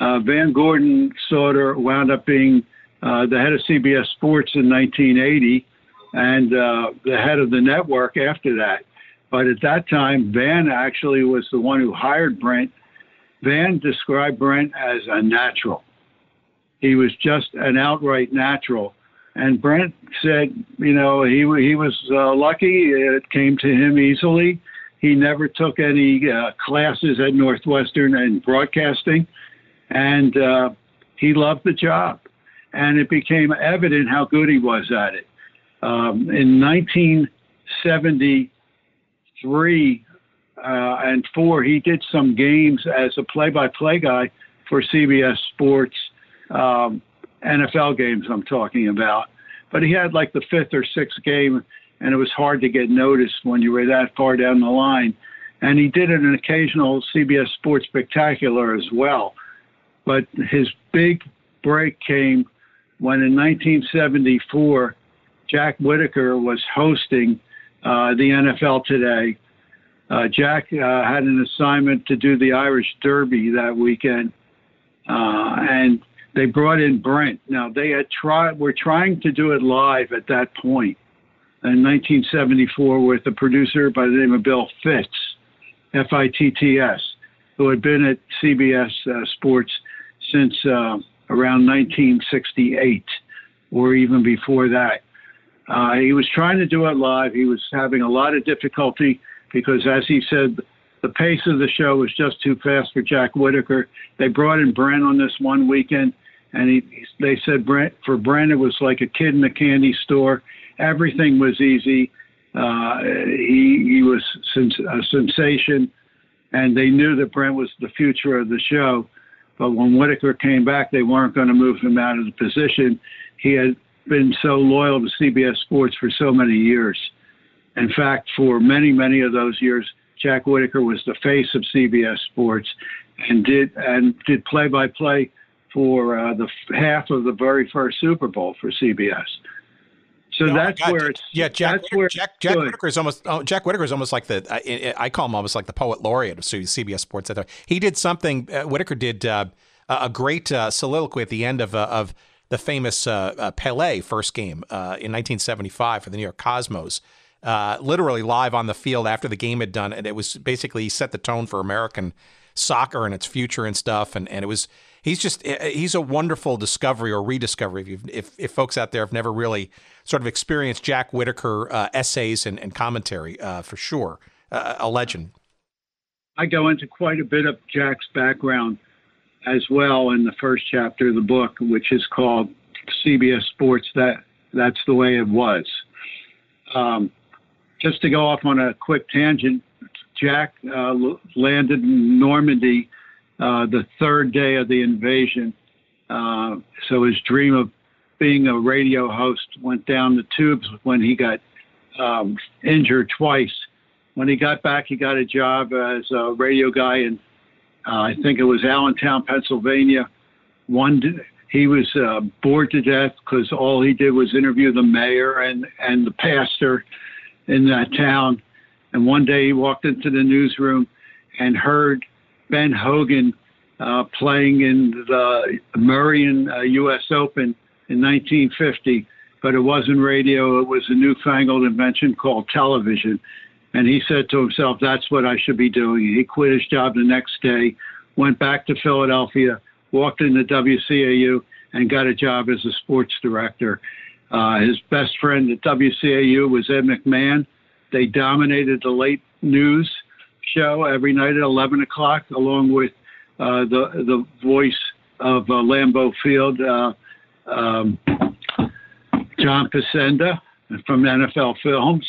Uh, Van Gordon Sauter wound up being uh, the head of CBS Sports in 1980 and uh, the head of the network after that. But at that time, Van actually was the one who hired Brent. Van described Brent as a natural. He was just an outright natural. And Brent said, you know, he he was uh, lucky; it came to him easily. He never took any uh, classes at Northwestern in broadcasting, and uh, he loved the job. And it became evident how good he was at it. Um, in 1973 uh, and four, he did some games as a play-by-play guy for CBS Sports um, NFL games. I'm talking about, but he had like the fifth or sixth game and it was hard to get noticed when you were that far down the line. And he did an occasional CBS Sports Spectacular as well. But his big break came when in 1974, Jack Whitaker was hosting uh, the NFL Today. Uh, Jack uh, had an assignment to do the Irish Derby that weekend, uh, and they brought in Brent. Now they had tried, were trying to do it live at that point, in 1974 with a producer by the name of Bill Fitts, F I T T S, who had been at CBS uh, Sports since uh, around 1968 or even before that. Uh, he was trying to do it live. He was having a lot of difficulty because, as he said, the pace of the show was just too fast for Jack Whitaker. They brought in Brent on this one weekend, and he, they said Brent for Brent it was like a kid in a candy store. Everything was easy. Uh, he he was sens- a sensation, and they knew that Brent was the future of the show. But when Whitaker came back, they weren't going to move him out of the position. He had been so loyal to CBS Sports for so many years. In fact, for many, many of those years, Jack Whitaker was the face of CBS Sports and did and did play by play for uh, the half of the very first Super Bowl for CBS. So oh that's where it's yeah. Jack where Jack, Jack Whitaker is almost oh, Jack Whitaker is almost like the I, I, call him almost like the poet laureate of CBS Sports. He did something. Uh, Whitaker did. Uh, a great uh, soliloquy at the end of uh, of the famous uh, uh, Pele first game uh, in 1975 for the New York Cosmos. literally live on the field after the game had done, and it was basically set the tone for American soccer and its future and stuff. And, and it was he's just he's a wonderful discovery or rediscovery if if, if folks out there have never really sort of experienced Jack Whitaker uh, essays and, and commentary uh, for sure, uh, a legend. I go into quite a bit of Jack's background as well in the first chapter of the book, which is called CBS Sports. That that's the way it was. Um, just to go off on a quick tangent, Jack uh, landed in Normandy uh, the third day of the invasion. Uh, so his dream of being a radio host went down the tubes when he got um, injured twice. When he got back, he got a job as a radio guy in, uh, I think it was Allentown, Pennsylvania. One, he was uh, bored to death because all he did was interview the mayor and and the pastor in that town. And one day he walked into the newsroom and heard Ben Hogan uh, playing in the Merion uh, U.S. Open in 1950, but it wasn't radio. It was a newfangled invention called television. And he said to himself, that's what I should be doing. He quit his job the next day, went back to Philadelphia, walked into WCAU, and got a job as a sports director. Uh, his best friend at WCAU was Ed McMahon. They dominated the late news show every night at 11 o'clock, along with uh, the the voice of uh, Lambeau Field, uh, um, John Facenda from NFL Films,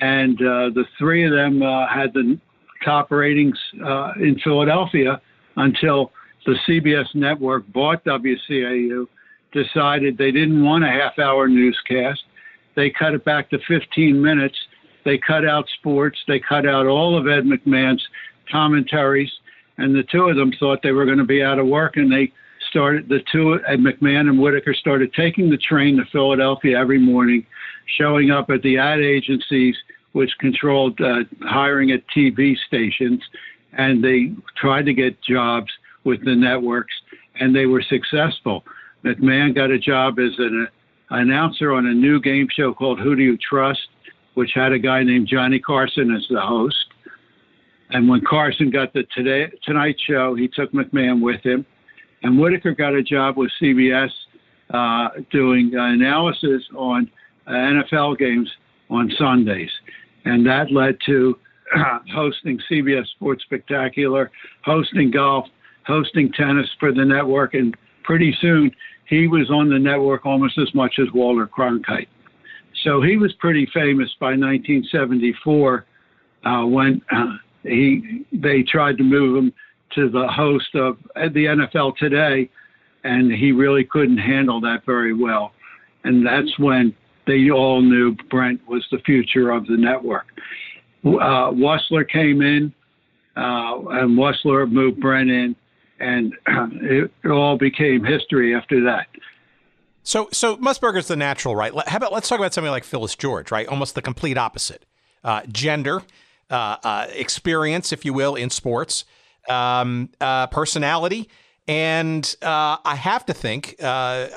and uh, the three of them uh, had the top ratings uh, in Philadelphia until the CBS network bought WCAU, decided they didn't want a half-hour newscast. They cut it back to 15 minutes. They cut out sports. They cut out all of Ed McMahon's commentaries, and the two of them thought they were going to be out of work, and they started the two at McMahon and Whitaker started taking the train to Philadelphia every morning, showing up at the ad agencies which controlled uh, hiring at TV stations, and they tried to get jobs with the networks, and they were successful. McMahon got a job as an announcer on a new game show called Who Do You Trust, which had a guy named Johnny Carson as the host. And when Carson got the Today Tonight Show, he took McMahon with him and Whitaker got a job with CBS uh, doing analysis on NFL games on Sundays. And that led to hosting CBS Sports Spectacular, hosting golf, hosting tennis for the network. And pretty soon he was on the network almost as much as Walter Cronkite. So he was pretty famous by 1974 uh, when uh, he they tried to move him to the host of the NFL Today, and he really couldn't handle that very well. And that's when they all knew Brent was the future of the network. Uh, Wussler came in, uh, and Wussler moved Brent in, and it, all became history after that. So, so Musburger's the natural, right? How about let's talk about something like Phyllis George, right? Almost the complete opposite. Uh, gender, uh, uh, experience, if you will, in sports, um, uh, personality, and uh, I have to think, uh,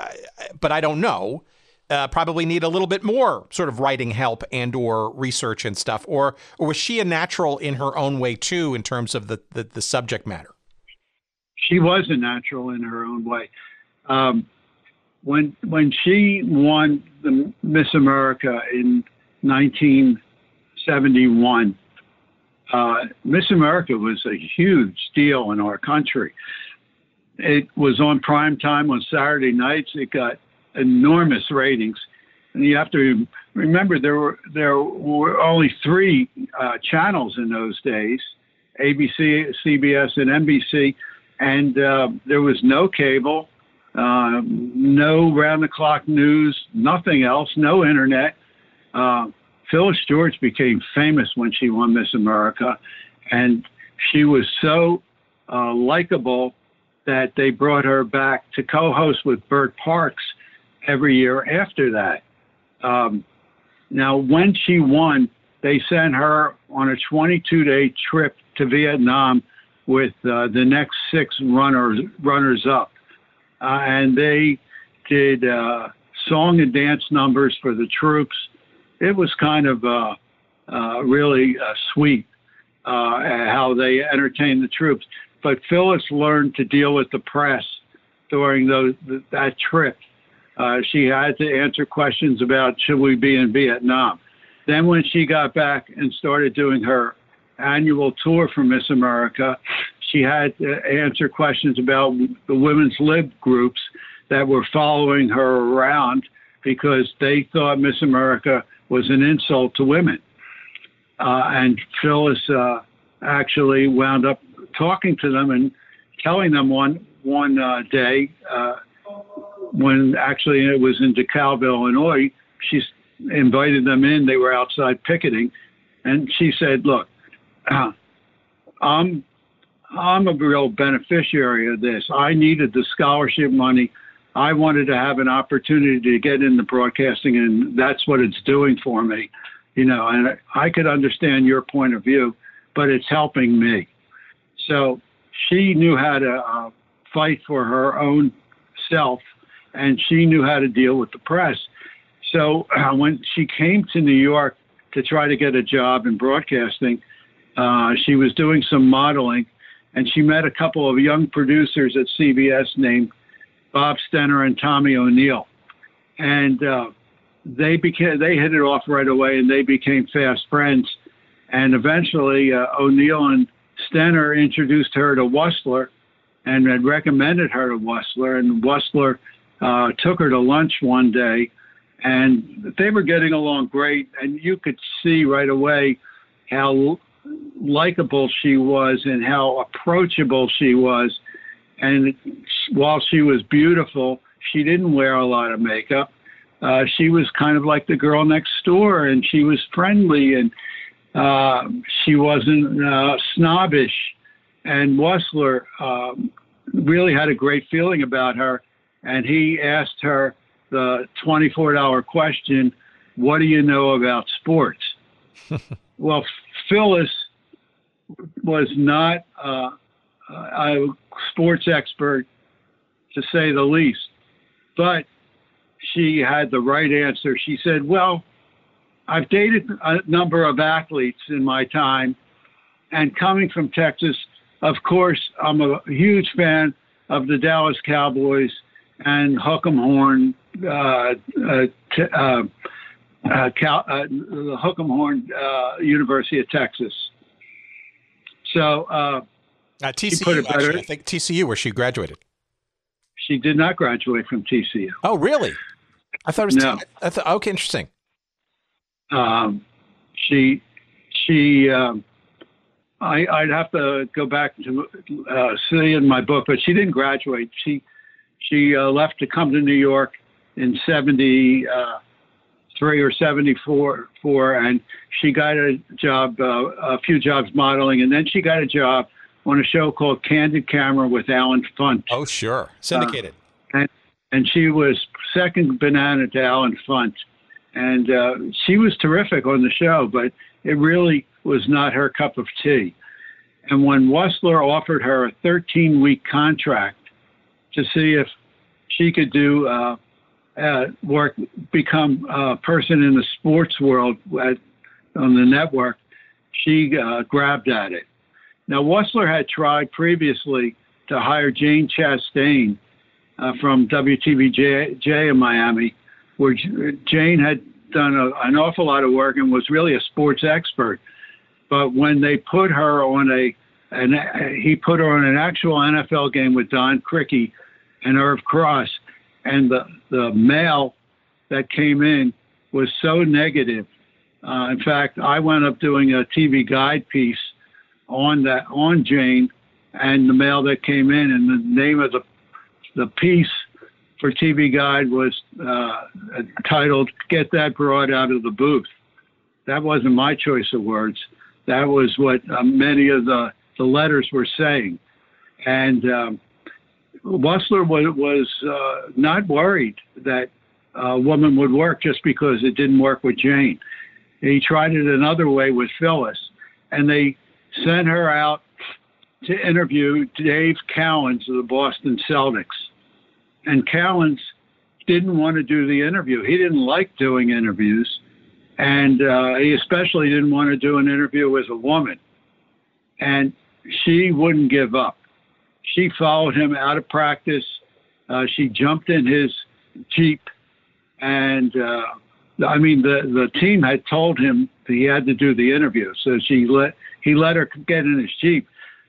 but I don't know. Uh, probably need a little bit more sort of writing help and or research and stuff, or or was she a natural in her own way too in terms of the the, the subject matter? She was a natural in her own way. Um, when when she won the Miss America in 1971, uh, Miss America was a huge deal in our country. It was on prime time on Saturday nights. It got enormous ratings, and you have to remember there were there were only three uh, channels in those days: ABC, CBS, and NBC, and uh, there was no cable, uh, no round-the-clock news, nothing else, no internet. Uh, Phyllis George became famous when she won Miss America, and she was so uh, likable that they brought her back to co-host with Bert Parks every year after that. Um, now, when she won, they sent her on a 22-day trip to Vietnam with uh, the next six runners runners up, uh, and they did uh, song and dance numbers for the troops. It was kind of uh, uh, really uh, sweet how they entertained the troops. But Phyllis learned to deal with the press during those that trip. She had to answer questions about should we be in Vietnam. Then when she got back and started doing her annual tour for Miss America, she had to answer questions about the women's lib groups that were following her around because they thought Miss America was an insult to women. Uh, and Phyllis uh, actually wound up talking to them and telling them one one uh, day uh, when actually it was in DeKalb, Illinois. She invited them in. They were outside picketing, and she said, "Look, I'm I'm a real beneficiary of this. I needed the scholarship money. I wanted to have an opportunity to get into broadcasting, and that's what it's doing for me. You know, and I could understand your point of view, but it's helping me. So she knew how to uh, fight for her own self, and she knew how to deal with the press. So uh, when she came to New York to try to get a job in broadcasting, uh, she was doing some modeling, and she met a couple of young producers at CBS named Bob Stenner and Tommy O'Neill, and uh, they became they hit it off right away, and they became fast friends. And eventually, uh, O'Neill and Stenner introduced her to Wussler, and had recommended her to Wussler, and Wussler uh, took her to lunch one day, and they were getting along great, and you could see right away how likable she was and how approachable she was. And while she was beautiful, she didn't wear a lot of makeup. Uh, she was kind of like the girl next door, and she was friendly, and uh, she wasn't uh, snobbish. And Wussler um, really had a great feeling about her, and he asked her the $24 question, "What do you know about sports?" well, Phyllis was not uh, a sports expert, to say the least, but she had the right answer. She said, Well, I've dated a number of athletes in my time, and coming from Texas, of course, I'm a huge fan of the Dallas Cowboys and Hook'em Horn, uh, uh, t- uh, uh, Cal- uh, the Hook'em Horn uh, University of Texas. So uh, TCU, actually, I think TCU, where she graduated. She did not graduate from TCU. Oh, really? I thought it was. No. T- I thought, okay, interesting. Um, she, she. Um, I, I'd have to go back to uh, see in my book, but she didn't graduate. She, she uh, left to come to New York in '73 uh, or '74, four, and she got a job, uh, a few jobs modeling, and then she got a job on a show called Candid Camera with Allen Funt. Oh, sure, syndicated. Uh, and and she was second banana to Allen Funt, and uh, she was terrific on the show, but it really was not her cup of tea. And when Wussler offered her a 13 week contract to see if she could do uh, uh, work, become a person in the sports world at, on the network, she uh, grabbed at it. Now, Wussler had tried previously to hire Jane Chastain uh, from WTVJ in Miami, where Jane had done a, an awful lot of work and was really a sports expert. But when they put her on a, and he put her on an actual NFL game with Don Criqui and Irv Cross, and the the mail that came in was so negative. Uh, in fact, I wound up doing a TV guide piece on that on Jane and the mail that came in, and the name of the the piece for TV Guide was uh, titled "Get That Broad Out of the Booth." That wasn't my choice of words. That was what uh, many of the the letters were saying, and um, Wussler was, was uh, not worried that a woman would work just because it didn't work with Jane. He tried it another way with Phyllis, and they sent her out to interview Dave Cowens of the Boston Celtics. And Cowens didn't want to do the interview. He didn't like doing interviews. And uh, he especially didn't want to do an interview with a woman. And she wouldn't give up. She followed him out of practice. Uh, she jumped in his Jeep. And uh, I mean, the, the team had told him he had to do the interview. So she let, he let her get in his Jeep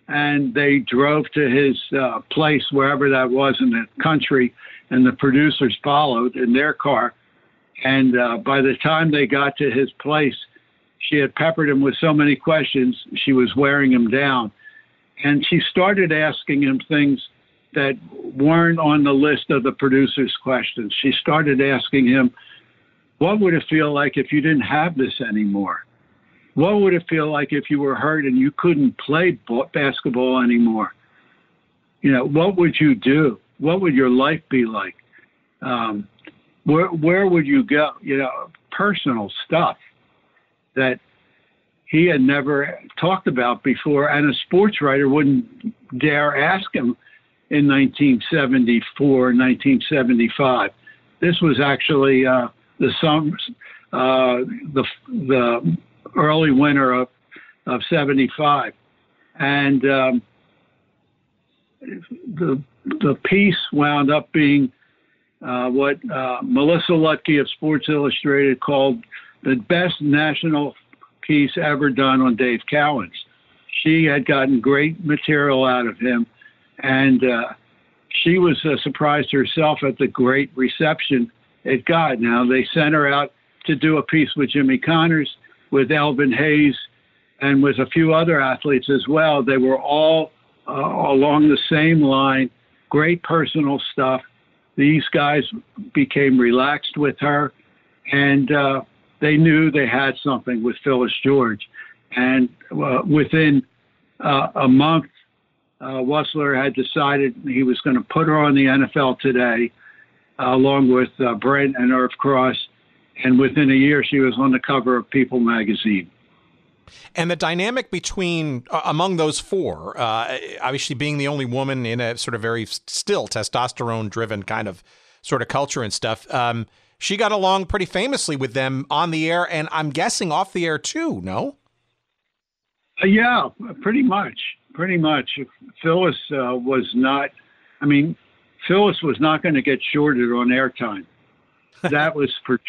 and they drove to his uh, place, wherever that was in the country, and the producers followed in their car. And uh, by the time they got to his place, she had peppered him with so many questions, she was wearing him down. And she started asking him things that weren't on the list of the producer's questions. She started asking him, What would it feel like if you didn't have this anymore? What would it feel like if you were hurt and you couldn't play basketball anymore? You know, what would you do? What would your life be like? Um, where where would you go? You know, personal stuff that he had never talked about before, and a sports writer wouldn't dare ask him in 1974, 1975. This was actually uh, the summer, uh, the the early winter of, of 75. And um, the, the piece wound up being uh, what uh, Melissa Ludtke of Sports Illustrated called the best national piece ever done on Dave Cowens. She had gotten great material out of him, and uh, she was uh, surprised herself at the great reception it got. Now, they sent her out to do a piece with Jimmy Connors with Elvin Hayes and with a few other athletes as well. They were all uh, along the same line, great personal stuff. These guys became relaxed with her, and uh, they knew they had something with Phyllis George. And uh, within uh, a month, uh, Wussler had decided he was going to put her on the NFL today, along with uh, Brent and Irv Cross and within a year she was on the cover of People magazine. And the dynamic between uh, among those four, uh, obviously being the only woman in a sort of very still testosterone driven kind of sort of culture and stuff, um, she got along pretty famously with them on the air, and I'm guessing off the air too. No. Uh, yeah, pretty much. Pretty much. Phyllis uh, was not. I mean, Phyllis was not going to get shorted on airtime that was for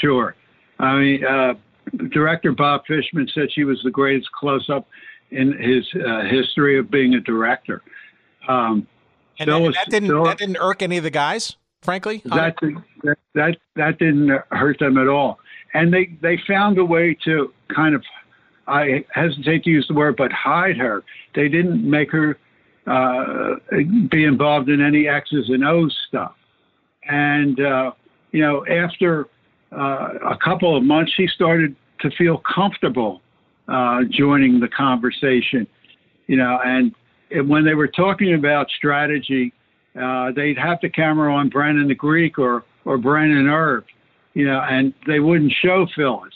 sure. I mean, uh, director Bob Fishman said she was the greatest close-up in his uh, history of being a director. Um, and, was, that, didn't that didn't irk any of the guys, frankly. That, that that that didn't hurt them at all, and they they found a way to kind of. I hesitate to use the word, but hide her. They didn't make her uh, be involved in any X's and O's stuff. And uh, you know, after uh, a couple of months, she started to feel comfortable uh, joining the conversation. You know, and when they were talking about strategy, uh, they'd have the camera on Brent and the Greek or or Brent and Irv, you know, and they wouldn't show Phyllis.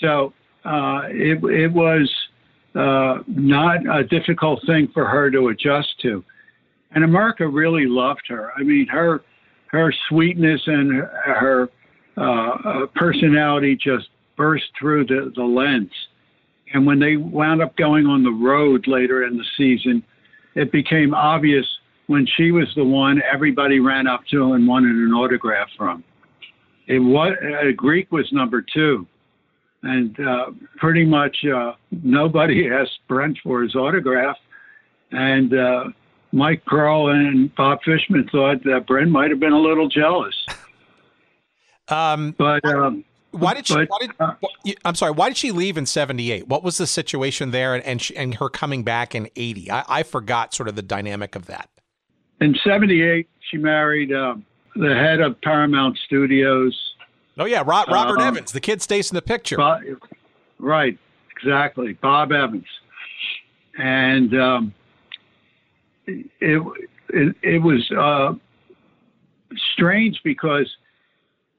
So uh, it it was uh, not a difficult thing for her to adjust to, and America really loved her. I mean, her her sweetness and her uh, uh, personality just burst through the, the lens. And when they wound up going on the road later in the season, it became obvious when she was the one everybody ran up to and wanted an autograph from. It was uh, Greek was number two, and uh, pretty much uh, nobody asked Brent for his autograph, and uh, Mike Pearl and Bob Fishman thought that Brent might have been a little jealous. Um, but um, why did she? But, why did, uh, I'm sorry. Why did she leave in '78? What was the situation there, and and, she, and her coming back in '80? I, I, forgot sort of the dynamic of that. In '78, she married uh, the head of Paramount Studios. Oh yeah, Robert uh, Evans. The kid stays in the picture. Bob, right, exactly. Bob Evans, and um, it it, it was uh, strange because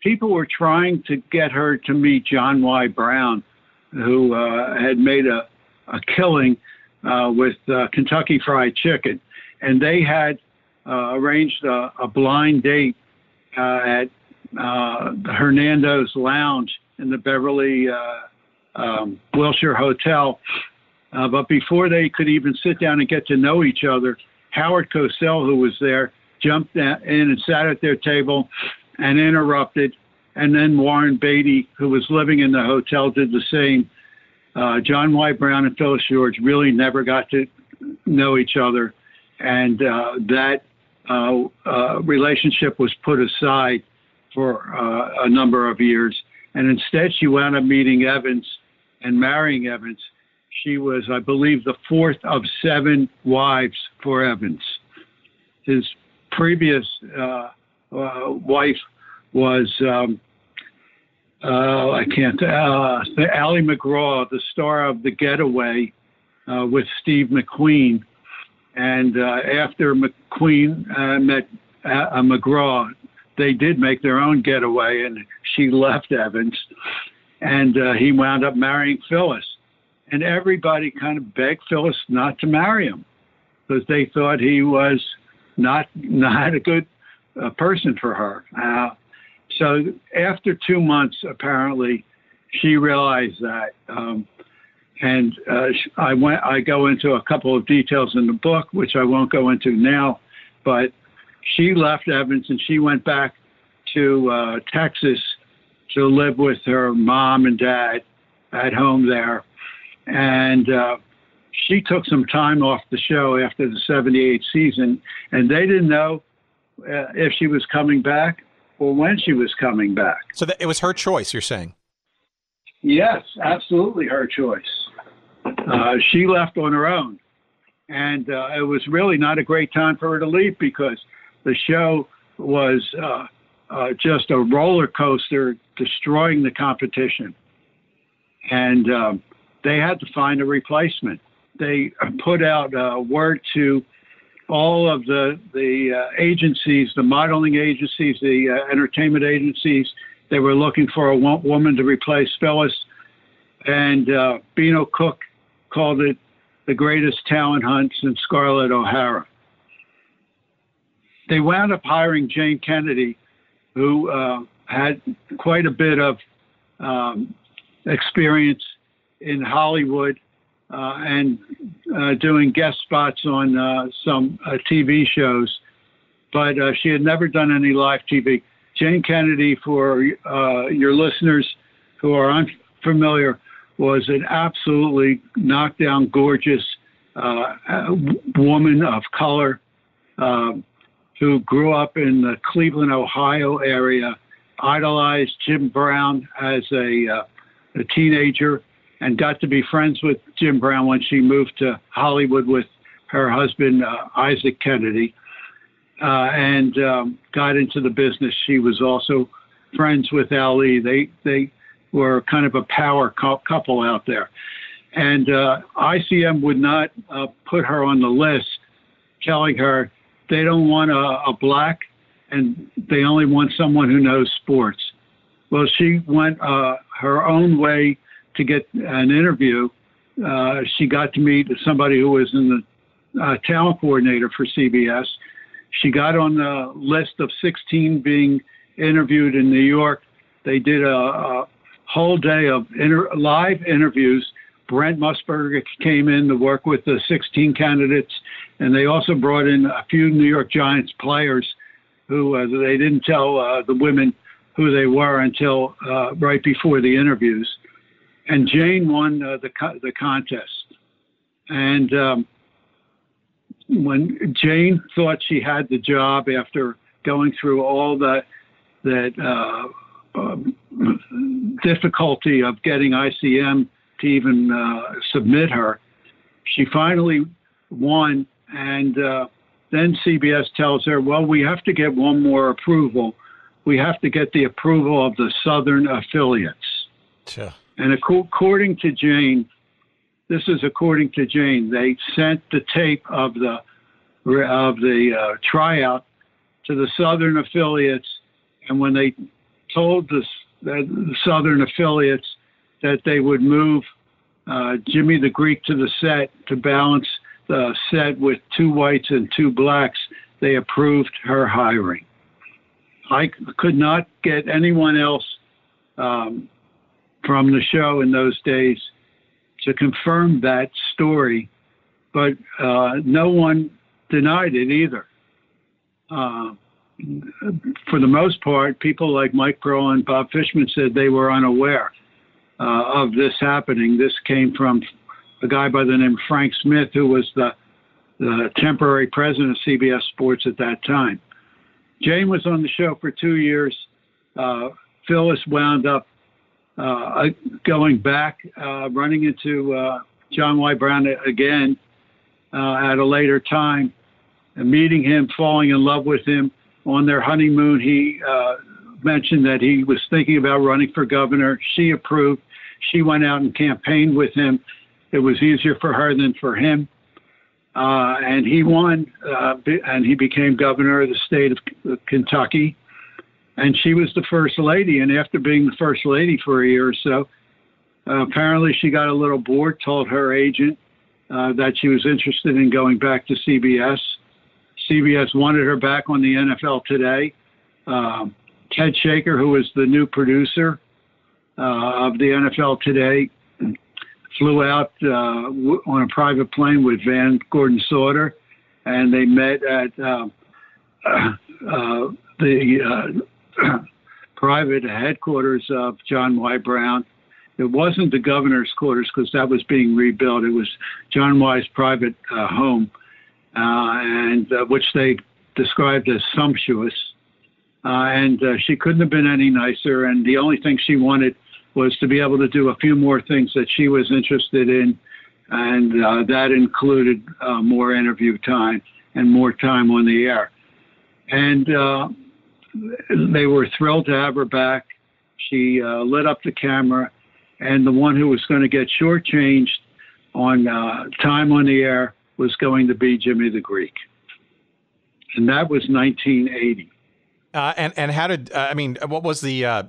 people were trying to get her to meet John Y. Brown, who uh, had made a, a killing uh, with uh, Kentucky Fried Chicken, and they had arranged a, a, blind date uh, at uh, Hernando's Lounge in the Beverly um, Wilshire Hotel. but before they could even sit down and get to know each other, Howard Cosell, who was there, jumped in and sat at their table and interrupted. And then Warren Beatty, who was living in the hotel, did the same. Uh, John Y. Brown and Phyllis George really never got to know each other, and uh, that uh, uh relationship was put aside for uh, a number of years. And instead, she wound up meeting Evans and marrying Evans. She was, I believe, the fourth of seven wives for Evans. His previous uh, uh, wife was um, uh, I can't. Uh, Ali MacGraw, the star of The Getaway, uh, with Steve McQueen, and uh, after McQueen uh, met uh, MacGraw, they did make their own getaway, and she left Evans, and he wound up marrying Phyllis, and everybody kind of begged Phyllis not to marry him because they thought he was not not a good person for her. So after two months, apparently, she realized that. Um, and uh, I went. I go into a couple of details in the book, which I won't go into now. But she left Evans and she went back to uh, Texas to live with her mom and dad at home there. And uh, she took some time off the show after the 78 season, and they didn't know uh, if she was coming back or when she was coming back. So that it was her choice, you're saying? Yes, absolutely her choice. Uh, she left on her own. And uh, it was really not a great time for her to leave because the show was uh, uh just a roller coaster, destroying the competition. And um, they had to find a replacement. They put out a word to all of the the uh, agencies, the modeling agencies, the uh, entertainment agencies, they were looking for a woman to replace Phyllis, and uh, Beano Cook called it the greatest talent hunt since Scarlett O'Hara. They wound up hiring Jayne Kennedy, who uh, had quite a bit of um, experience in Hollywood uh, and uh, doing guest spots on uh, some TV shows, but she had never done any live TV. Jayne Kennedy, for your listeners who are unfamiliar, was an absolutely knockdown, gorgeous woman of color um, who grew up in the Cleveland, Ohio area, idolized Jim Brown as a, uh, a teenager, and got to be friends with Jim Brown when she moved to Hollywood with her husband, uh, Isaac Kennedy, uh, and um, got into the business. She was also friends with Ali. They, they were kind of a power couple out there. And uh, ICM would not uh, put her on the list, telling her they don't want a, a black and they only want someone who knows sports. Well, she went uh, her own way to get an interview, uh, she got to meet somebody who was in the uh, talent coordinator for CBS. She got on the list of 16 being interviewed in New York. They did a, a whole day of inter- live interviews. Brent Musburger came in to work with the 16 candidates, and they also brought in a few New York Giants players who uh, they didn't tell uh, the women who they were until uh, right before the interviews and Jayne won uh, the co- the contest. And um, when Jayne thought she had the job after going through all the that uh, difficulty of getting ICM to even uh, submit her, she finally won. And uh, then CBS tells her, "Well, we have to get one more approval. We have to get the approval of the Southern affiliates." Sure. And according to Jayne, this is according to Jayne, they sent the tape of the of the uh, tryout to the Southern affiliates, and when they told the, the Southern affiliates that they would move uh, Jimmy the Greek to the set to balance the set with two whites and two blacks, they approved her hiring. I could not get anyone else um, from the show in those days to confirm that story, but uh, no one denied it either. Uh, for the most part, people like Mike Pearl and Bob Fishman said they were unaware uh, of this happening. This came from a guy by the name of Frank Smith, who was the, the temporary president of CBS Sports at that time. Jayne was on the show for two years. Uh, Phyllis wound up uh, going back, uh, running into uh, John Y. Brown again uh, at a later time, meeting him, falling in love with him. On their honeymoon, he uh, mentioned that he was thinking about running for governor. She approved. She went out and campaigned with him. It was easier for her than for him. Uh, and he won, uh, and he became governor of the state of Kentucky. And she was the first lady. And after being the first lady for a year or so, uh, apparently she got a little bored, told her agent uh, that she was interested in going back to CBS. CBS wanted her back on the NFL today. Um, Ted Shaker, who was the new producer uh, of the NFL today, flew out uh, w- on a private plane with Van Gordon Sauter, and they met at uh, uh, the uh, private headquarters of John Y. Brown. It wasn't the governor's quarters because that was being rebuilt. It was John Y.'s private uh, home, and which they described as sumptuous. Uh, and uh, she couldn't have been any nicer. And the only thing she wanted was to be able to do a few more things that she was interested in, and uh, that included uh, more interview time and more time on the air. And uh, they were thrilled to have her back. She uh, lit up the camera, and the one who was going to get shortchanged on uh, time on the air was going to be Jimmy the Greek. And that was 1980. Uh, and and how did uh, I mean? What was the uh,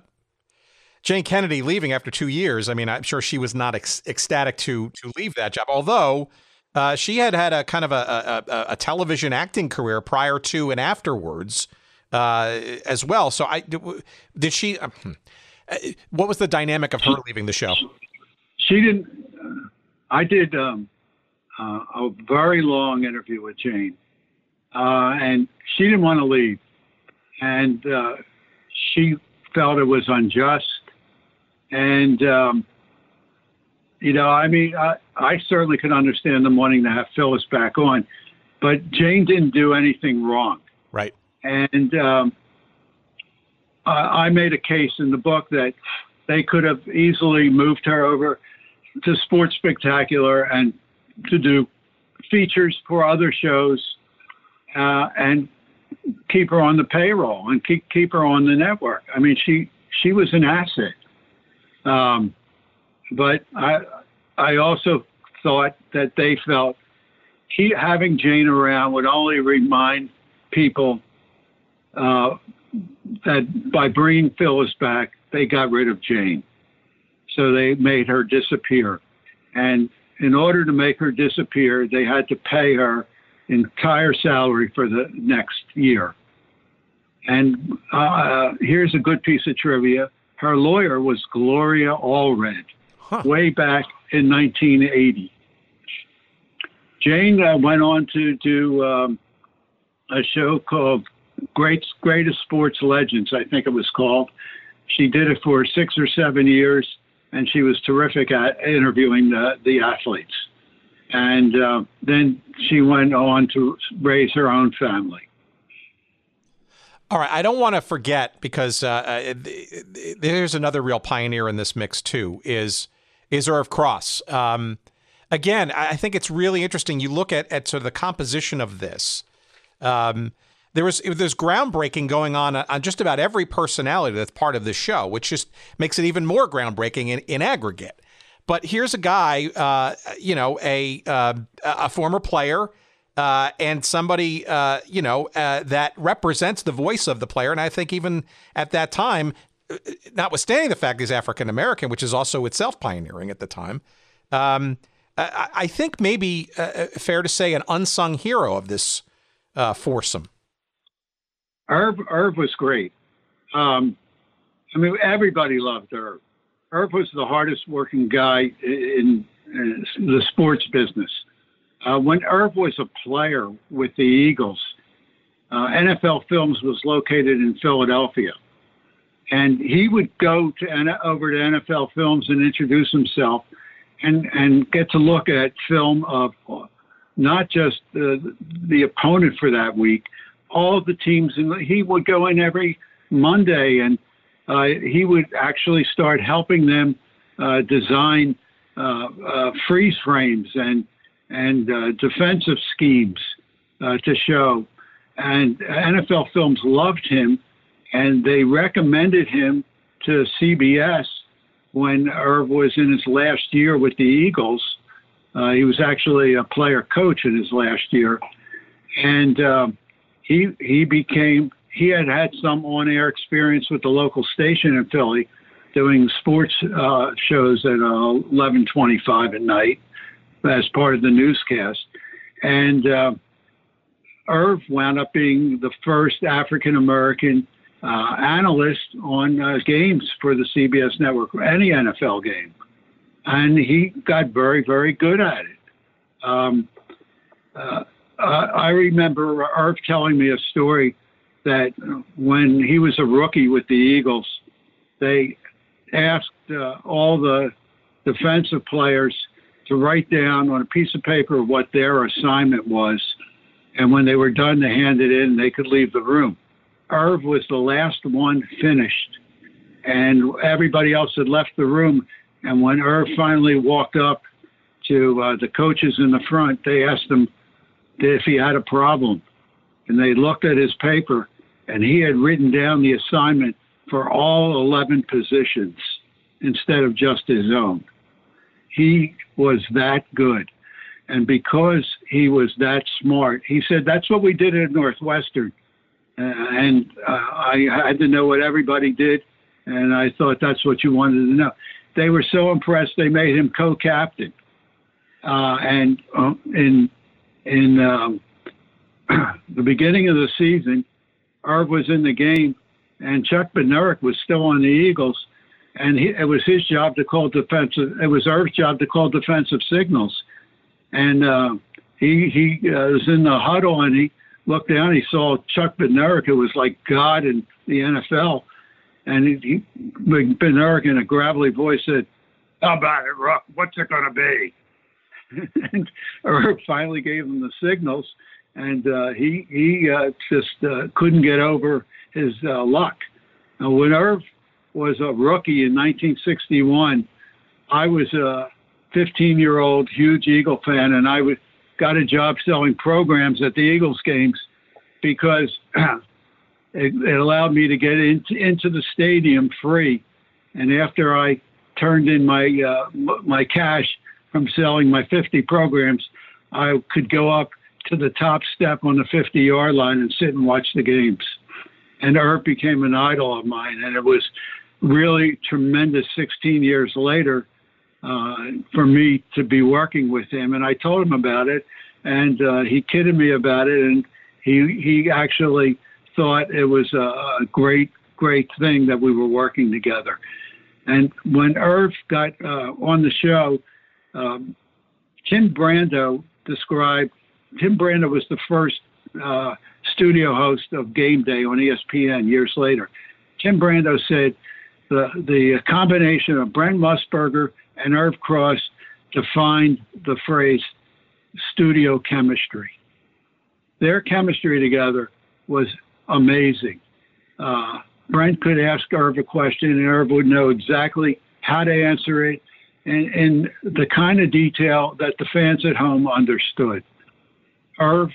Jayne Kennedy leaving after two years, I mean, I'm sure she was not ec- ecstatic to to leave that job. Although uh, she had had a kind of a, a, a, television acting career prior to and afterwards uh, as well. So I did she. Uh, what was the dynamic of her leaving the show? She didn't. I did um, uh, a very long interview with Jayne, uh, and she didn't want to leave, and uh, she felt it was unjust and, um, you know, I mean, I, I certainly could understand them wanting to have Phyllis back on, but Jayne didn't do anything wrong. Right. And um, I, I made a case in the book that they could have easily moved her over to Sports Spectacular and to do features for other shows uh, and keep her on the payroll and keep keep her on the network. I mean, she she was an asset. Um, but I, I also thought that they felt he, having Jayne around would only remind people uh, that by bringing Phyllis back, they got rid of Jayne. So they made her disappear. And in order to make her disappear, they had to pay her entire salary for the next year. And uh, here's a good piece of trivia her lawyer was Gloria Allred, huh. way back in 1980. Jayne uh, went on to do um, a show called Great Greatest Sports Legends, I think it was called. She did it for six or seven years, and she was terrific at interviewing the, the athletes. And uh, then she went on to raise her own family. All right, I don't want to forget because uh, uh there's another real pioneer in this mix too. Is is Irv Cross? Um, again, I think it's really interesting. You look at at sort of the composition of this. Um, there was there's groundbreaking going on on just about every personality that's part of this show, which just makes it even more groundbreaking in, in aggregate. But here's a guy, uh, you know, a uh, a former player uh, and somebody uh, you know uh, that represents the voice of the player. And I think even at that time, uh, notwithstanding the fact he's African American, which is also itself pioneering at the time, Um, I, I, think maybe uh, uh, fair to say an unsung hero of this uh, foursome. Irv, Irv was great. Um, I mean, everybody loved Irv. Irv was the hardest working guy in, in the sports business. Uh, when Irv was a player with the Eagles, uh, NFL Films was located in Philadelphia. And he would go to over to NFL Films and introduce himself and, and get to look at film of not just the, the opponent for that week, all the teams. And he would go in every Monday and uh, he would actually start helping them uh, design uh, uh freeze frames and and uh, defensive schemes to show. And NFL Films loved him, and they recommended him to CBS when Irv was in his last year with the Eagles. Uh, he was actually a player coach in his last year, and um, he he became he had had some on-air experience with the local station in Philly, doing sports uh, shows at uh, 11:25 at night as part of the newscast, and uh, Irv wound up being the first African American uh, analyst on uh, games for the CBS network, any NFL game. And he got very, very good at it. Um, uh, I remember Irv telling me a story that when he was a rookie with the Eagles, they asked uh, all the defensive players to write down on a piece of paper what their assignment was and when they were done to hand it in, they could leave the room. Irv was the last one finished, and everybody else had left the room. And when Irv finally walked up to uh, the coaches in the front, they asked him if he had a problem. And they looked at his paper, and he had written down the assignment for all 11 positions instead of just his own. He was that good. And because he was that smart, he said, That's what we did at Northwestern. Uh, and uh, I had to know what everybody did. And I thought that's what you wanted to know. They were so impressed, they made him co captain. Uh, and uh, in, in um, the beginning of the season, Irv was in the game, and Chuck Bednarik was still on the Eagles. And he, it was his job to call defensive. It was Irv's job to call defensive signals and uh, he he uh, was in the huddle and he looked down. He saw Chuck Bednarik, who was like God in the NFL, and he, he in a gravelly voice said, "How about it, Ruck? What's it going to be?" and Irv finally gave him the signals, and uh, he he uh, just uh, couldn't get over his uh, luck. Now, when Irv was a rookie in 1961, I was a 15 year old huge Eagle fan, and I got a job selling programs at the Eagles games because it, it, allowed me to get into, into the stadium free. And after I turned in my uh, my cash from selling my 50 programs, I could go up to the top step on the 50 yard line and sit and watch the games. And Irv became an idol of mine, and it was really tremendous 16 years later uh, for me to be working with him. And I told him about it, and uh, he kidded me about it, and he he actually thought it was a, a great great thing that we were working together. And when Irv got uh, on the show, um, Tim Brando described Tim Brando was the first uh, studio host of Game Day on ESPN years later. Tim Brando said the the combination of Brent Musburger and Irv Cross defined the phrase studio chemistry. Their chemistry together was amazing. Uh, Brent could ask Irv a question, and Irv would know exactly how to answer it and, the kind of detail that the fans at home understood. Irv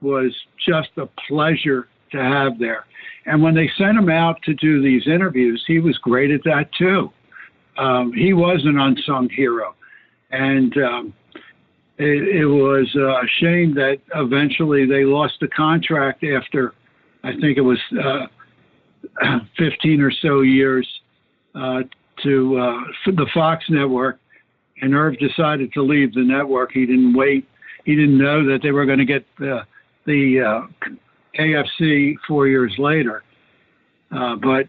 was just a pleasure to have there. And when they sent him out to do these interviews, he was great at that too um, he was an unsung hero, and um, it, it, was a shame that eventually they lost the contract after I think it was uh, 15 or so years uh, to uh, the Fox network, and Irv decided to leave the network. He didn't wait. He didn't know that they were going to get the the uh, AFC four years later. Uh, but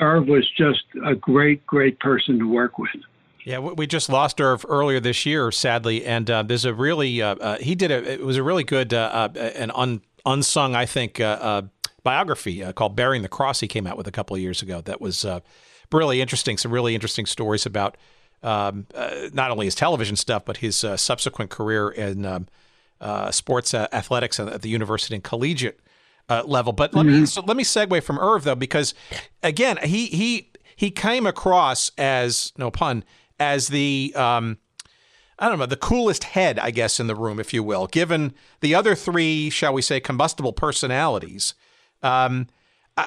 Irv was just a great, great person to work with. Yeah, we just lost Irv earlier this year, sadly, and uh, there's a really uh, uh, he did a it was a really good uh, uh, an un, unsung I think biography called "Bearing the Cross." He came out with a couple of years ago. That was really interesting. Some really interesting stories about um, not only his television stuff but his subsequent career in um, sports athletics at the university and collegiate level. But let mm-hmm. me so let me segue from Irv though because again he he he came across as no pun as the um, I don't know the coolest head, I guess, in the room, if you will, given the other three, shall we say, combustible personalities. Um,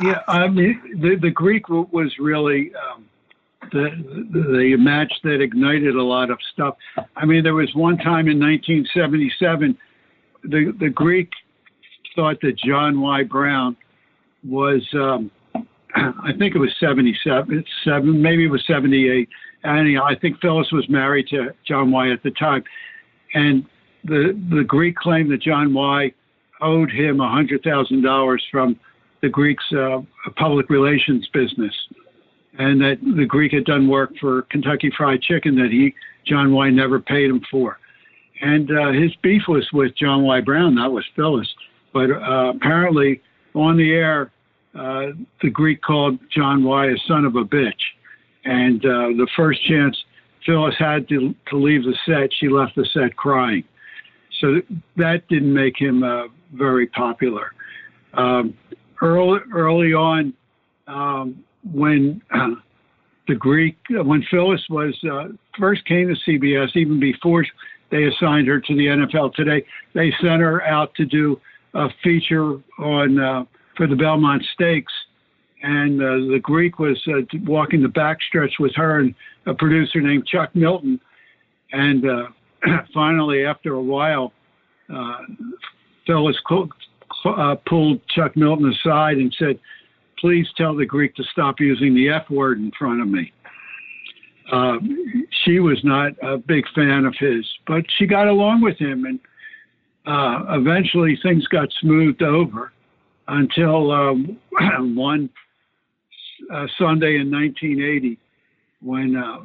yeah, I mean, the the Greek was really um, the the match that ignited a lot of stuff. I mean, there was one time in 1977, the the Greek thought that John Y. Brown was, um, I think it was 77, seven, maybe it was 78 and I think Phyllis was married to John Y at the time, and the the Greek claimed that John Y owed him a hundred thousand dollars from the Greek's uh, public relations business, and that the Greek had done work for Kentucky Fried Chicken that he John Y never paid him for, and uh, his beef was with John Y. Brown, not with Phyllis, but uh, apparently on the air, uh, the Greek called John Y. a son of a bitch. And uh, the first chance Phyllis had to, to leave the set, she left the set crying. So that didn't make him uh, very popular. Um, early, early on, um, when the Greek, when Phyllis was uh, first came to CBS, even before they assigned her to the NFL today, they sent her out to do a feature on uh, for the Belmont Stakes and uh, the Greek was uh, walking the backstretch with her and a producer named Chuck Milton. And uh, finally, after a while, Phyllis uh, pulled Chuck Milton aside and said, "Please tell the Greek to stop using the F word in front of me." Uh, she was not a big fan of his, but she got along with him, and eventually things got smoothed over until um, one uh, Sunday in 1980 when uh,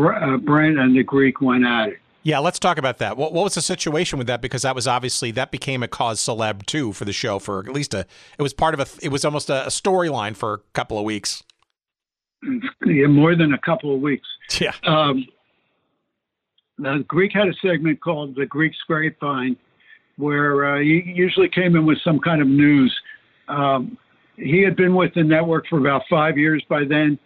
uh, Brent and the Greek went at it. Yeah, let's talk about that. What, what, was the situation with that? Because that was obviously that became a cause celeb too for the show for at least a. It was part of a. It was almost a, a storyline for a couple of weeks. Yeah, more than a couple of weeks. Yeah. Um, the Greek had a segment called the Greek Grapevine, where uh, he usually came in with some kind of news. Um, he had been with the network for about five years by then,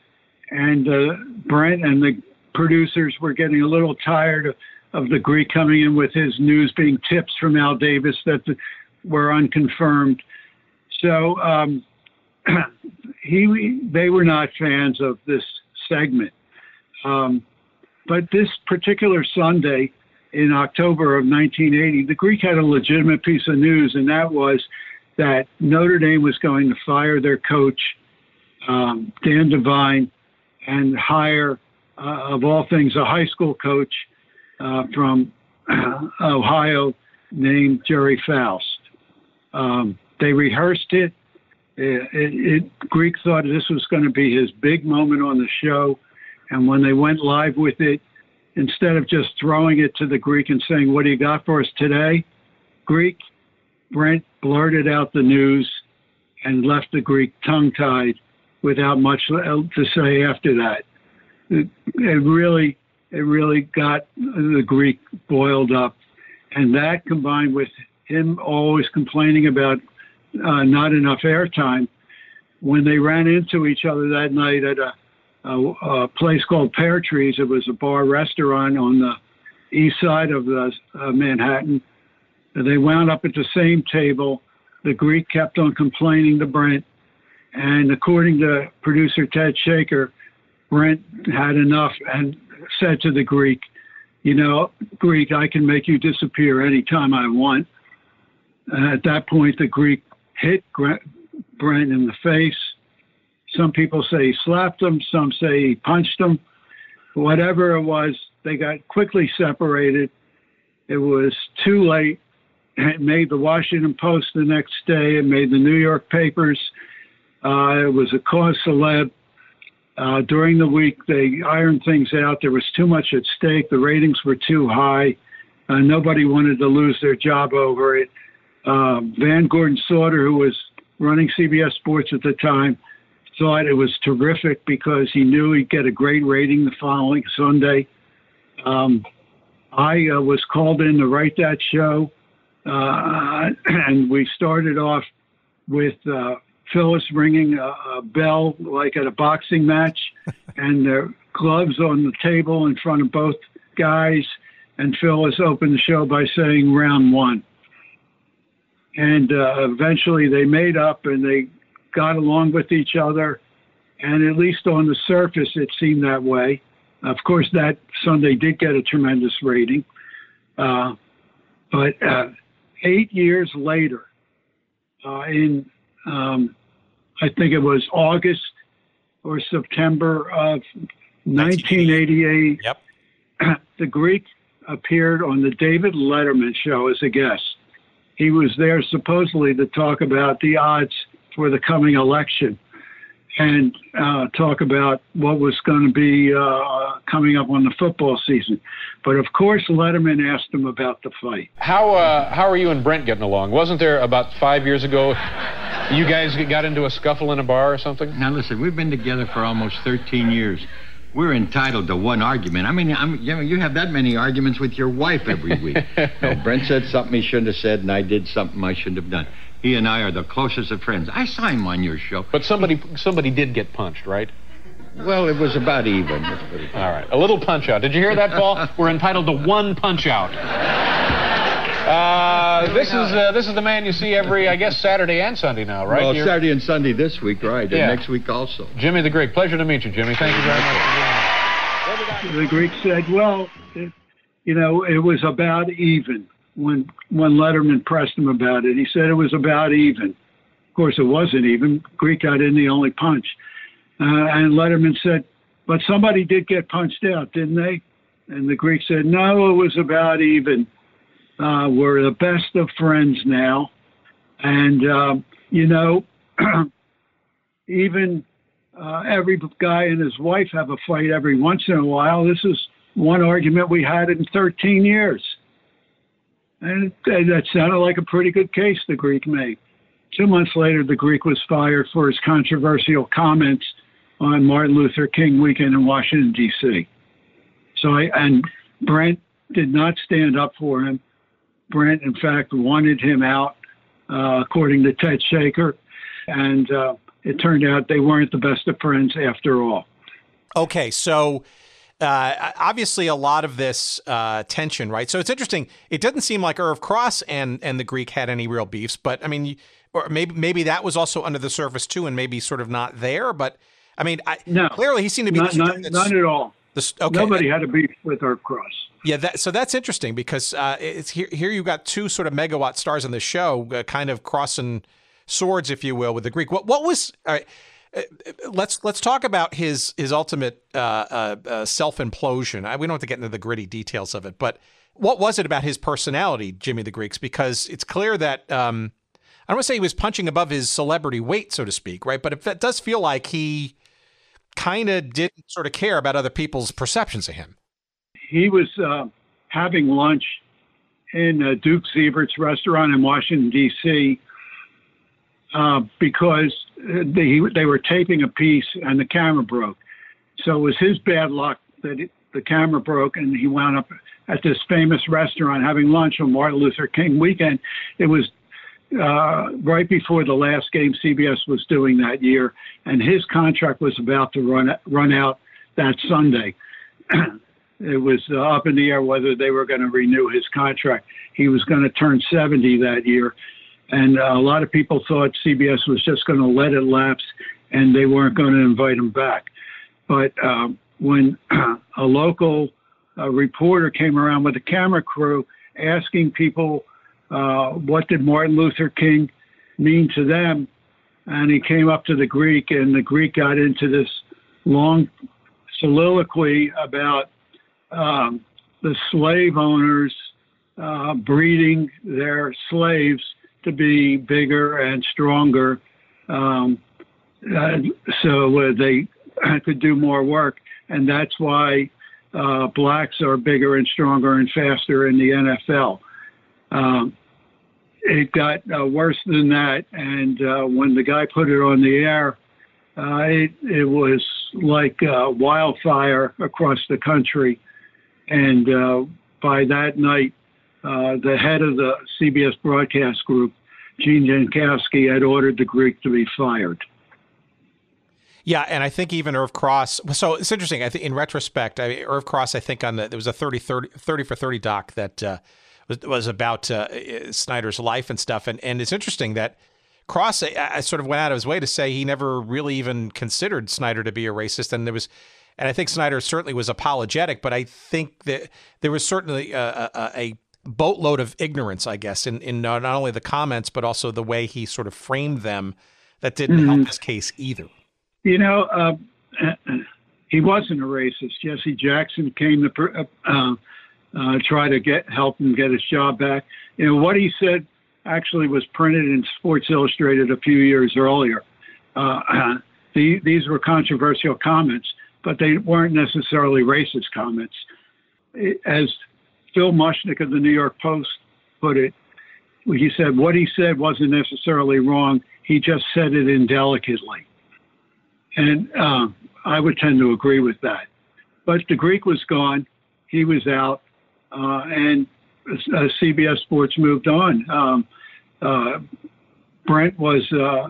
and uh, Brent and the producers were getting a little tired of, of the Greek coming in with his news being tips from Al Davis that were unconfirmed. So um, he, they were not fans of this segment. Um, but this particular Sunday in October of 1980, the Greek had a legitimate piece of news, and that was that Notre Dame was going to fire their coach, um, Dan Devine, and hire, uh, of all things, a high school coach uh, from Ohio named Gerry Faust. Um, they rehearsed it. It, it, it. Greek thought this was going to be his big moment on the show. And when they went live with it, instead of just throwing it to the Greek and saying, What do you got for us today? Greek, Brent blurted out the news and left the Greek tongue tied without much to say after that. It, it really, it really got the Greek boiled up, and that combined with him always complaining about uh, not enough airtime, when they ran into each other that night at a, a, a place called Pear Trees, it was a bar restaurant on the east side of the, uh, Manhattan they wound up at the same table. The Greek kept on complaining to Brent. And according to producer Ted Shaker, Brent had enough and said to the Greek, You know, Greek, I can make you disappear anytime I want. And at that point, the Greek hit Brent in the face. Some people say he slapped him, some say he punched him. Whatever it was, they got quickly separated. It was too late. It made the Washington Post the next day. It made the New York papers. Uh, it was a cause celeb. Uh, during the week, they ironed things out. There was too much at stake. The ratings were too high. Uh, nobody wanted to lose their job over it. Uh, Van Gordon Sauter, who was running CBS Sports at the time, thought it was terrific because he knew he'd get a great rating the following Sunday. Um, I uh, was called in to write that show, uh, and we started off with uh, Phyllis ringing a, a, bell like at a boxing match, and the gloves on the table in front of both guys. And Phyllis opened the show by saying round one. And uh, eventually they made up and they got along with each other. And at least on the surface, it seemed that way. Of course, that Sunday did get a tremendous rating. Uh, but uh, eight years later, uh, in um, I think it was August or September of 1988, yep. the Greek appeared on the David Letterman show as a guest. He was there supposedly to talk about the odds for the coming election and uh, talk about what was going to be uh, coming up on the football season. But of course, Letterman asked him about the fight. How uh, how are you and Brent getting along? Wasn't there about five years ago? You guys got into a scuffle in a bar or something? Now listen, we've been together for almost 13 years. We're entitled to one argument. I mean, I'm, you know, you have that many arguments with your wife every week. no, Brent said something he shouldn't have said, and I did something I shouldn't have done. He and I are the closest of friends. I saw him on your show. But somebody somebody did get punched, right? Well, it was about even. All right, a little punch out. Did you hear that, Paul? We're entitled to one punch out. Uh, this is uh, this is the man you see every, I guess, Saturday and Sunday now, right? Well, Saturday and Sunday this week, right? Yeah. And next week also. Jimmy the Greek. Pleasure to meet you, Jimmy. Thank you very much. The Greek said, "Well, it, you know, it was about even." When when Letterman pressed him about it. He said it was about even. Of course, it wasn't even. Greek got in the only punch, uh, and Letterman said, "But somebody did get punched out, didn't they?" And the Greek said, "No, it was about even. Uh, we're the best of friends now, and uh, you know, even." Uh, every guy and his wife have a fight every once in a while. This is one argument we had in 13 years. And that sounded like a pretty good case the Greek made. Two months later, the Greek was fired for his controversial comments on Martin Luther King weekend in Washington, D.C. So I, and Brent did not stand up for him. Brent, in fact, wanted him out, uh, according to Ted Shaker. And uh, it turned out they weren't the best of friends after all. Okay, so uh, obviously a lot of this uh, tension, right? So it's interesting. It doesn't seem like Irv Cross and and the Greek had any real beefs, but I mean, or maybe maybe that was also under the surface too, and maybe sort of not there. But I mean, I, no, clearly he seemed to be not, not, not at all. The, okay. Nobody had a beef with Irv Cross. Yeah, that, so that's interesting because uh, it's here. Here you've got two sort of megawatt stars on the show, uh, kind of crossing swords, if you will, with the Greek. What what was? Uh, let's let's talk about his his ultimate uh, uh, uh self implosion. We don't have to get into the gritty details of it, but what was it about his personality, Jimmy the Greeks? Because it's clear that um, I don't want to say he was punching above his celebrity weight, so to speak, right? But it does feel like he kind of didn't sort of care about other people's perceptions of him. He was uh, having lunch in uh, Duke Zeibert's restaurant in Washington D.C. Uh, because they, they were taping a piece and the camera broke. So it was his bad luck that it, the camera broke and he wound up at this famous restaurant having lunch on Martin Luther King weekend. It was uh, right before the last game CBS was doing that year, and his contract was about to run run out that Sunday. it was uh, up in the air whether they were going to renew his contract. He was going to turn 70 that year, and uh, a lot of people thought CBS was just going to let it lapse and they weren't going to invite him back. But uh, when a local uh, reporter came around with a camera crew asking people uh, what did Martin Luther King mean to them, and he came up to the Greek, and the Greek got into this long soliloquy about um, the slave owners uh, breeding their slaves to be bigger and stronger, um, uh, so uh, they could do more work, and that's why uh, blacks are bigger and stronger and faster in the NFL. Um, it got uh, worse than that, and uh, when the guy put it on the air, uh, it, it was like wildfire across the country. And by that night, uh, the head of the CBS broadcast group, Gene Jankowski, had ordered the Greek to be fired. Yeah, and I think even Irv Cross. So it's interesting. I think in retrospect, I mean, Irv Cross. I think on the there was a 30, 30, 30 for thirty doc that uh, was was about uh, Snyder's life and stuff. And and it's interesting that Cross I, I, sort of went out of his way to say he never really even considered Snyder to be a racist, and there was. And I think Snyder certainly was apologetic, but I think that there was certainly a, a, a boatload of ignorance, I guess, in, in not only the comments, but also the way he sort of framed them that didn't mm-hmm. help his case either. You know, uh, he wasn't a racist. Jesse Jackson came to uh, uh, try to get help him get his job back. You know, what he said actually was printed in Sports Illustrated a few years earlier. Uh, the, these were controversial comments, but they weren't necessarily racist comments. As Phil Mushnick of the New York Post put it, he said what he said wasn't necessarily wrong. He just said it indelicately. And uh, I would tend to agree with that. But the Greek was gone. He was out. Uh, and uh, CBS Sports moved on. Um, uh, Brent was uh,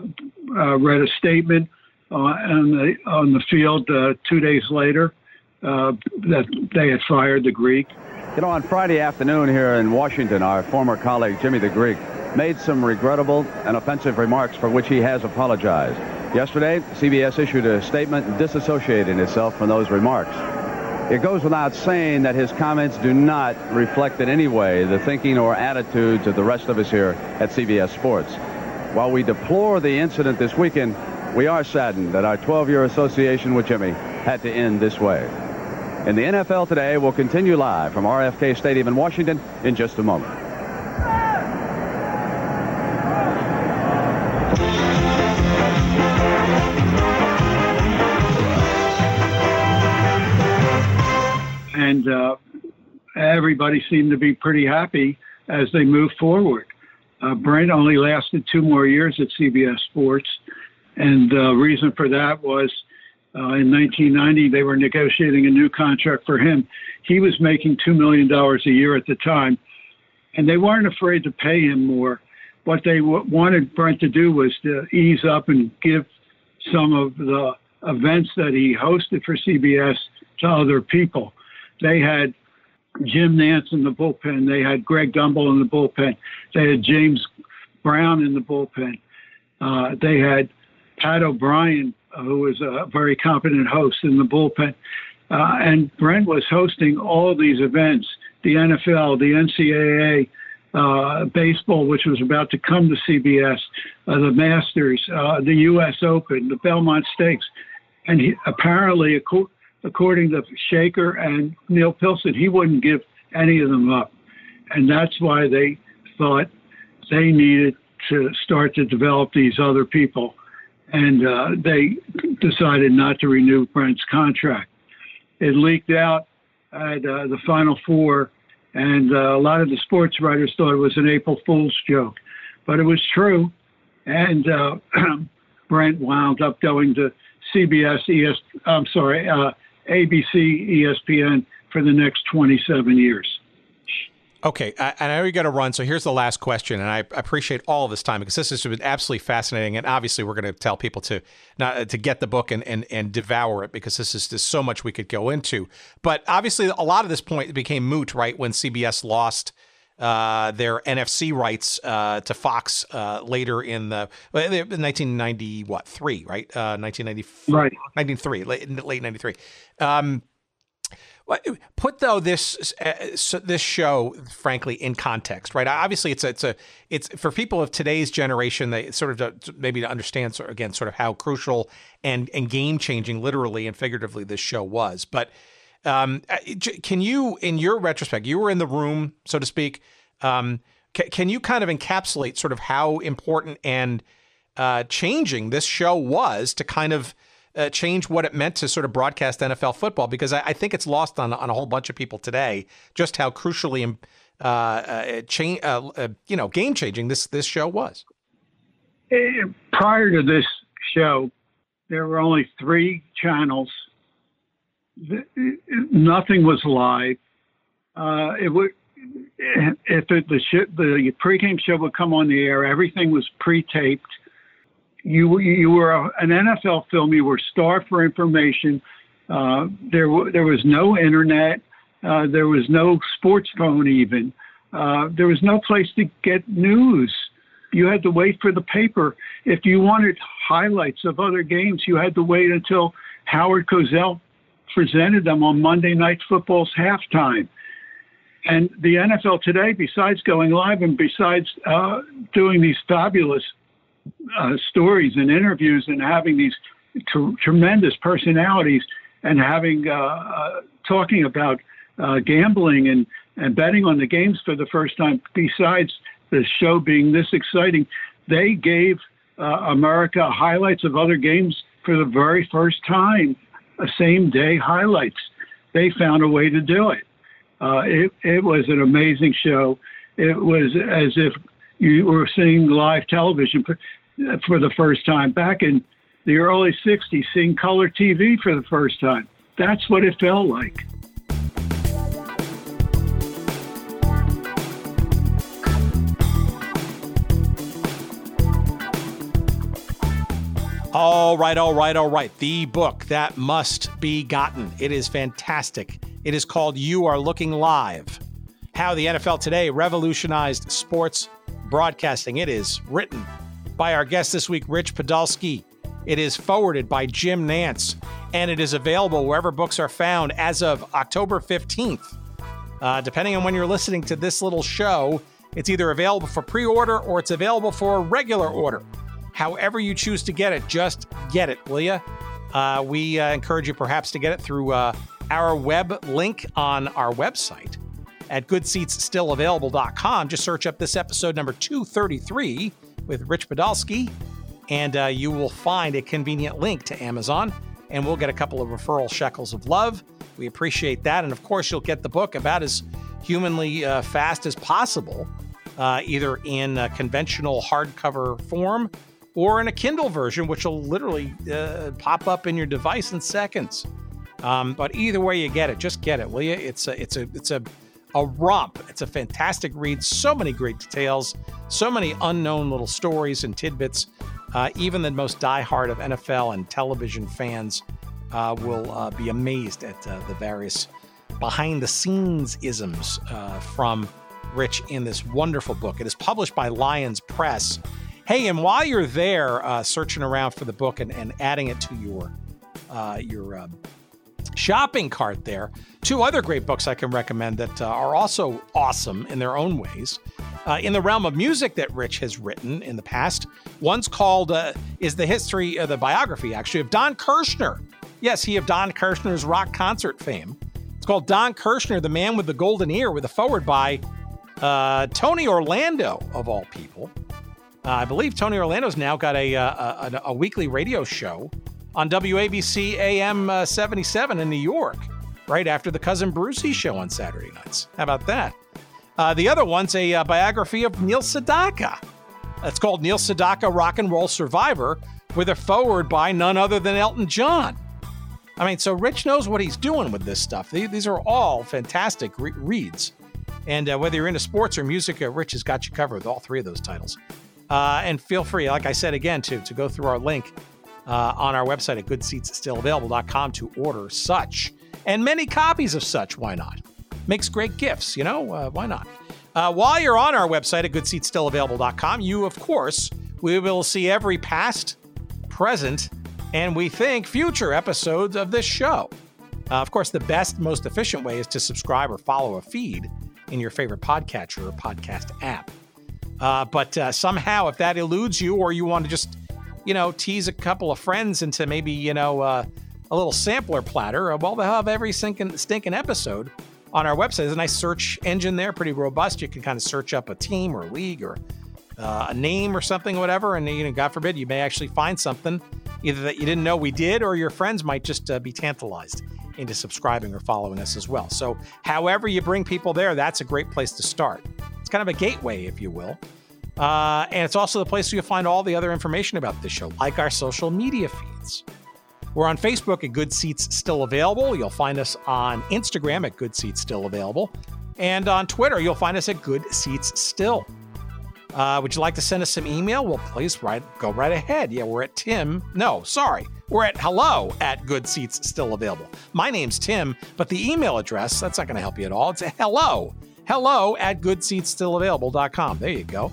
uh, read a statement on the on the field two days later that they had fired the Greek. You know, on Friday afternoon here in Washington, our former colleague Jimmy the Greek made some regrettable and offensive remarks for which he has apologized. Yesterday, CBS issued a statement disassociating itself from those remarks. It goes without saying that his comments do not reflect in any way the thinking or attitudes of the rest of us here at CBS Sports. While we deplore the incident this weekend, we are saddened that our 12-year association with Jimmy had to end this way. And the NFL today will continue live from RFK Stadium in Washington in just a moment. And uh, everybody seemed to be pretty happy as they moved forward. Uh, Brent only lasted two more years at CBS Sports. And the reason for that was uh, in 1990, they were negotiating a new contract for him. He was making $2 million a year at the time, and they weren't afraid to pay him more. What they w- wanted Brent to do was to ease up and give some of the events that he hosted for CBS to other people. They had Jim Nantz in the bullpen. They had Greg Gumbel in the bullpen. They had James Brown in the bullpen. Uh, they had Pat O'Brien who was a very competent host in the bullpen. Uh, and Brent was hosting all these events the NFL, the NCAA, uh, baseball, which was about to come to CBS, uh, the Masters, uh, the U.S. Open, the Belmont Stakes. And he, apparently, according to Shaker and Neal Pilson, he wouldn't give any of them up. And that's why they thought they needed to start to develop these other people and uh, they decided not to renew Brent's contract. It leaked out at uh, the Final Four, and uh, a lot of the sports writers thought it was an April Fool's joke, but it was true. And uh, Brent wound up going to CBS, ES, I'm sorry, uh, ABC, ESPN for the next 27 years. Okay, I, I know you got to run, so here's the last question, and I appreciate all of this time because this has been absolutely fascinating, and obviously we're going to tell people to not to get the book and, and and devour it because this is just so much we could go into. But obviously, a lot of this point became moot, right, when CBS lost uh, their NFC rights uh, to Fox uh, later in the 1990 what three right uh, 1994 right 1993 late, late 93. Um, Put though this uh, this show, frankly, in context, right? Obviously, it's a, it's a it's for people of today's generation. They sort of maybe to understand again, sort of how crucial and and game changing, literally and figuratively, this show was. But Um, uh, can you, in your retrospect, you were in the room, so to speak. Um, ca- can you kind of encapsulate sort of how important and uh, changing this show was to kind of uh, change what it meant to sort of broadcast NFL football? Because I, I, think it's lost on on a whole bunch of people today just how crucially uh, uh, cha- uh, uh, you know game changing this this show was. Eh, prior to this show, there were only three channels. Nothing was live. Uh, it would if it, the the pregame show would come on the air, everything was pre-taped. You you were an NFL film. You were starved for information. Uh, there there was no internet. Uh, there was no sports phone even. Uh, there was no place to get news. You had to wait for the paper. If you wanted highlights of other games, you had to wait until Howard Cosell presented them on Monday Night Football's halftime. And the NFL today, besides going live and besides uh, doing these fabulous uh, stories and interviews and having these t- tremendous personalities and having uh, uh talking about uh, gambling and, and betting on the games for the first time, besides the show being this exciting, they gave uh, America highlights of other games for the very first time, a same day highlights. They found a way to do it. Uh, it, it was an amazing show. It was as if you were seeing live television for, the first time. Back in the early 60s, seeing color TV for the first time. That's what it felt like. All right, all right, all right. The book that must be gotten. It is fantastic. It is called You Are Looking Live How the NFL Today Revolutionized Sports Broadcasting. It is written by our guest this week, Rich Podolsky. It is forwarded by Jim Nantz, and it is available wherever books are found as of October 15th. Uh, depending on when you're listening to this little show, it's either available for pre order or it's available for regular order. However, you choose to get it, just get it, will you? Uh, we uh, encourage you perhaps to get it through uh, our web link on our website at goodseatsstillavailable.com. Just search up this episode number 233 with Rich Podolsky, and uh, you will find a convenient link to Amazon, and we'll get a couple of referral shekels of love. We appreciate that. And of course, you'll get the book about as humanly uh, fast as possible, uh, either in conventional hardcover form or in a Kindle version, which will literally uh, pop up in your device in seconds. Um, but either way you get it, just get it, will you? It's a, it's a, it's a, a romp. It's a fantastic read. So many great details, so many unknown little stories and tidbits. Uh, even the most diehard of NFL and television fans uh, will uh, be amazed at uh, the various behind the scenes isms uh, from Rich in this wonderful book. It is published by Lyons Press. Hey, and while you're there uh, searching around for the book and, and adding it to your your shopping cart, there two other great books I can recommend that uh, are also awesome in their own ways. Uh, in the realm of music that Rich has written in the past, one's called uh, is the history, the biography actually of Don Kirshner. Yes, he of Don Kirshner's rock concert fame. It's called Don Kirshner, the man with the golden ear, with a forward by uh, Tony Orlando of all people. Uh, I believe Tony Orlando's now got a, uh, a, a, weekly radio show on WABC AM uh, 77 in New York, right after the Cousin Brucey show on Saturday nights. How about that? Uh, the other one's a uh, biography of Neil Sedaka. It's called Neil Sedaka Rock and Roll Survivor, with a forward by none other than Elton John. I mean, so Rich knows what he's doing with this stuff. These are all fantastic re- reads. And uh, whether you're into sports or music, Rich has got you covered with all three of those titles. Uh, and feel free, like I said again, to, to go through our link uh, on our website at goodseatsstillavailable.com to order such and many copies of such. Why not? Makes great gifts, you know? Uh, why not? Uh, while you're on our website at goodseatsstillavailable.com, you, of course, we will see every past, present, and we think future episodes of this show. Uh, of course, the best, most efficient way is to subscribe or follow a feed in your favorite podcatcher or podcast app. Uh, but uh, somehow, if that eludes you, or you want to just, you know, tease a couple of friends into maybe, you know, uh, a little sampler platter. Of well, they'll have every stinking, stinking episode on our website. There's a nice search engine there, pretty robust. You can kind of search up a team or a league or uh, a name or something, whatever, and you know, God forbid, you may actually find something either that you didn't know we did, or your friends might just uh, be tantalized into subscribing or following us as well. So, however you bring people there, that's a great place to start. It's kind of a gateway, if you will. Uh, and it's also the place where you'll find all the other information about this show, like our social media feeds. We're on Facebook at Good Seats Still Available. You'll find us on Instagram at Good Seats Still Available. And on Twitter, you'll find us at Good Seats Still. Uh, would you like to send us some email? Well, please right, go right ahead. Yeah, we're at Tim. No, sorry. We're at hello at Good Seats Still Available. My name's Tim, but the email address, that's not going to help you at all. It's hello. Hello at goodseatsstillavailable.com. There you go.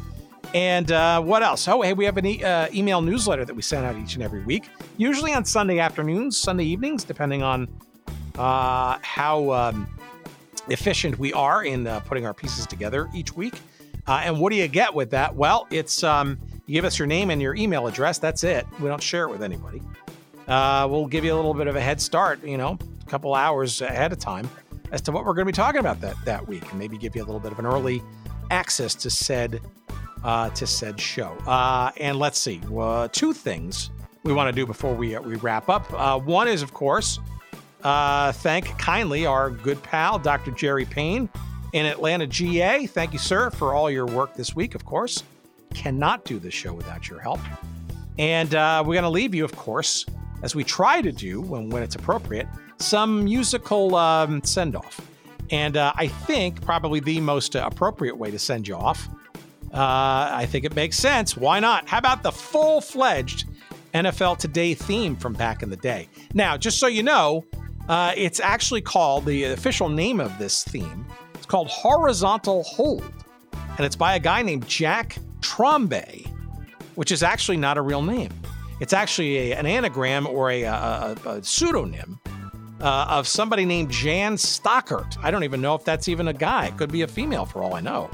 And uh, what else? Oh, hey, we have an e- uh, email newsletter that we send out each and every week, usually on Sunday afternoons, Sunday evenings, depending on uh, how um, efficient we are in uh, putting our pieces together each week. Uh, and what do you get with that? Well, it's um, you give us your name and your email address. That's it. We don't share it with anybody. Uh, we'll give you a little bit of a head start, you know, a couple hours ahead of time as to what we're going to be talking about that that week, and maybe give you a little bit of an early access to said uh, to said show. Uh, and let's see, uh, two things we want to do before we we wrap up. Uh, one is, of course, uh, thank kindly our good pal Dr. Jerry Payne in Atlanta, GA. Thank you, sir, for all your work this week. Of course, cannot do this show without your help. And uh, we're going to leave you, of course, as we try to do when when it's appropriate, some musical um, send off. And I think probably the most appropriate way to send you off uh, I think it makes sense. Why not? How about the full fledged NFL Today theme from back in the day? Now, just so you know, uh, it's actually called the official name of this theme. It's called Horizontal Hold, and it's by a guy named Jack Trombey, which is actually not a real name. It's actually a, an anagram or a, a, a pseudonym uh, of somebody named Jan Stoeckart. I don't even know if that's even a guy. It could be a female for all I know.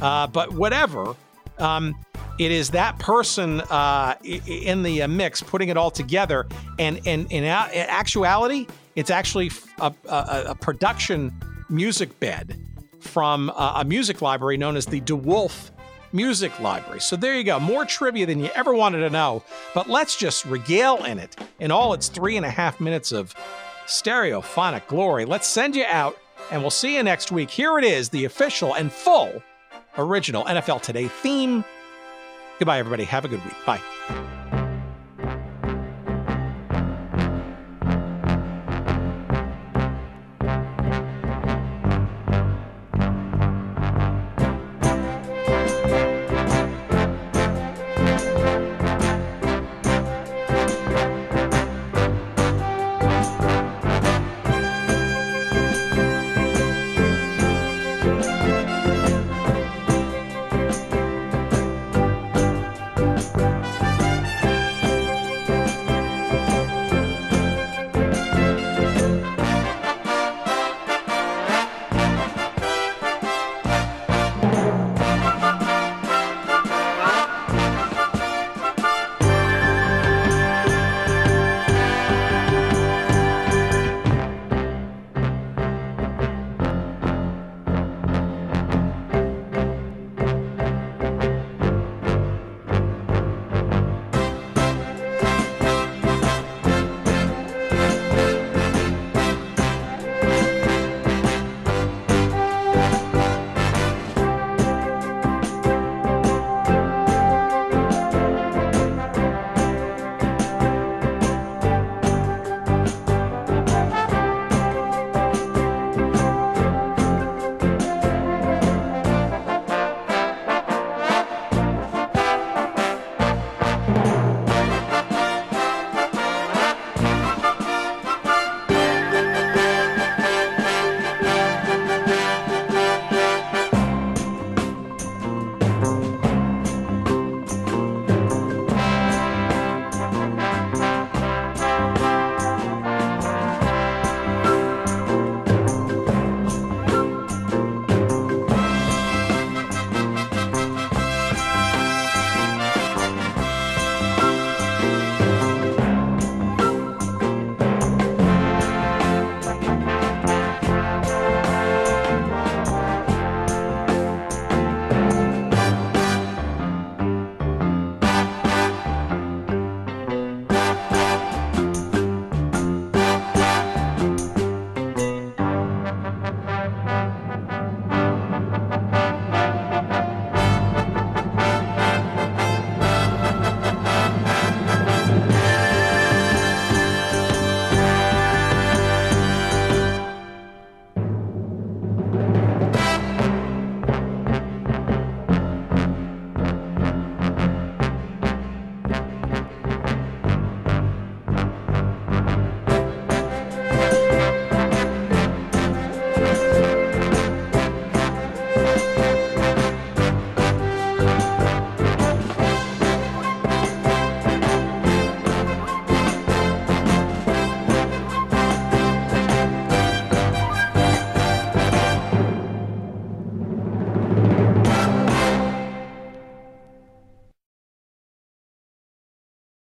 Uh, but whatever, um, it is that person uh, in the uh, mix putting it all together. And, and in actuality, it's actually a, a, a production music bed from a music library known as the De Wolfe Music Library. So there you go. More trivia than you ever wanted to know. But let's just regale in it in all its three and a half minutes of stereophonic glory. Let's send you out, and we'll see you next week. Here it is, the official and full original NFL Today theme. Goodbye, everybody. Have a good week. Bye.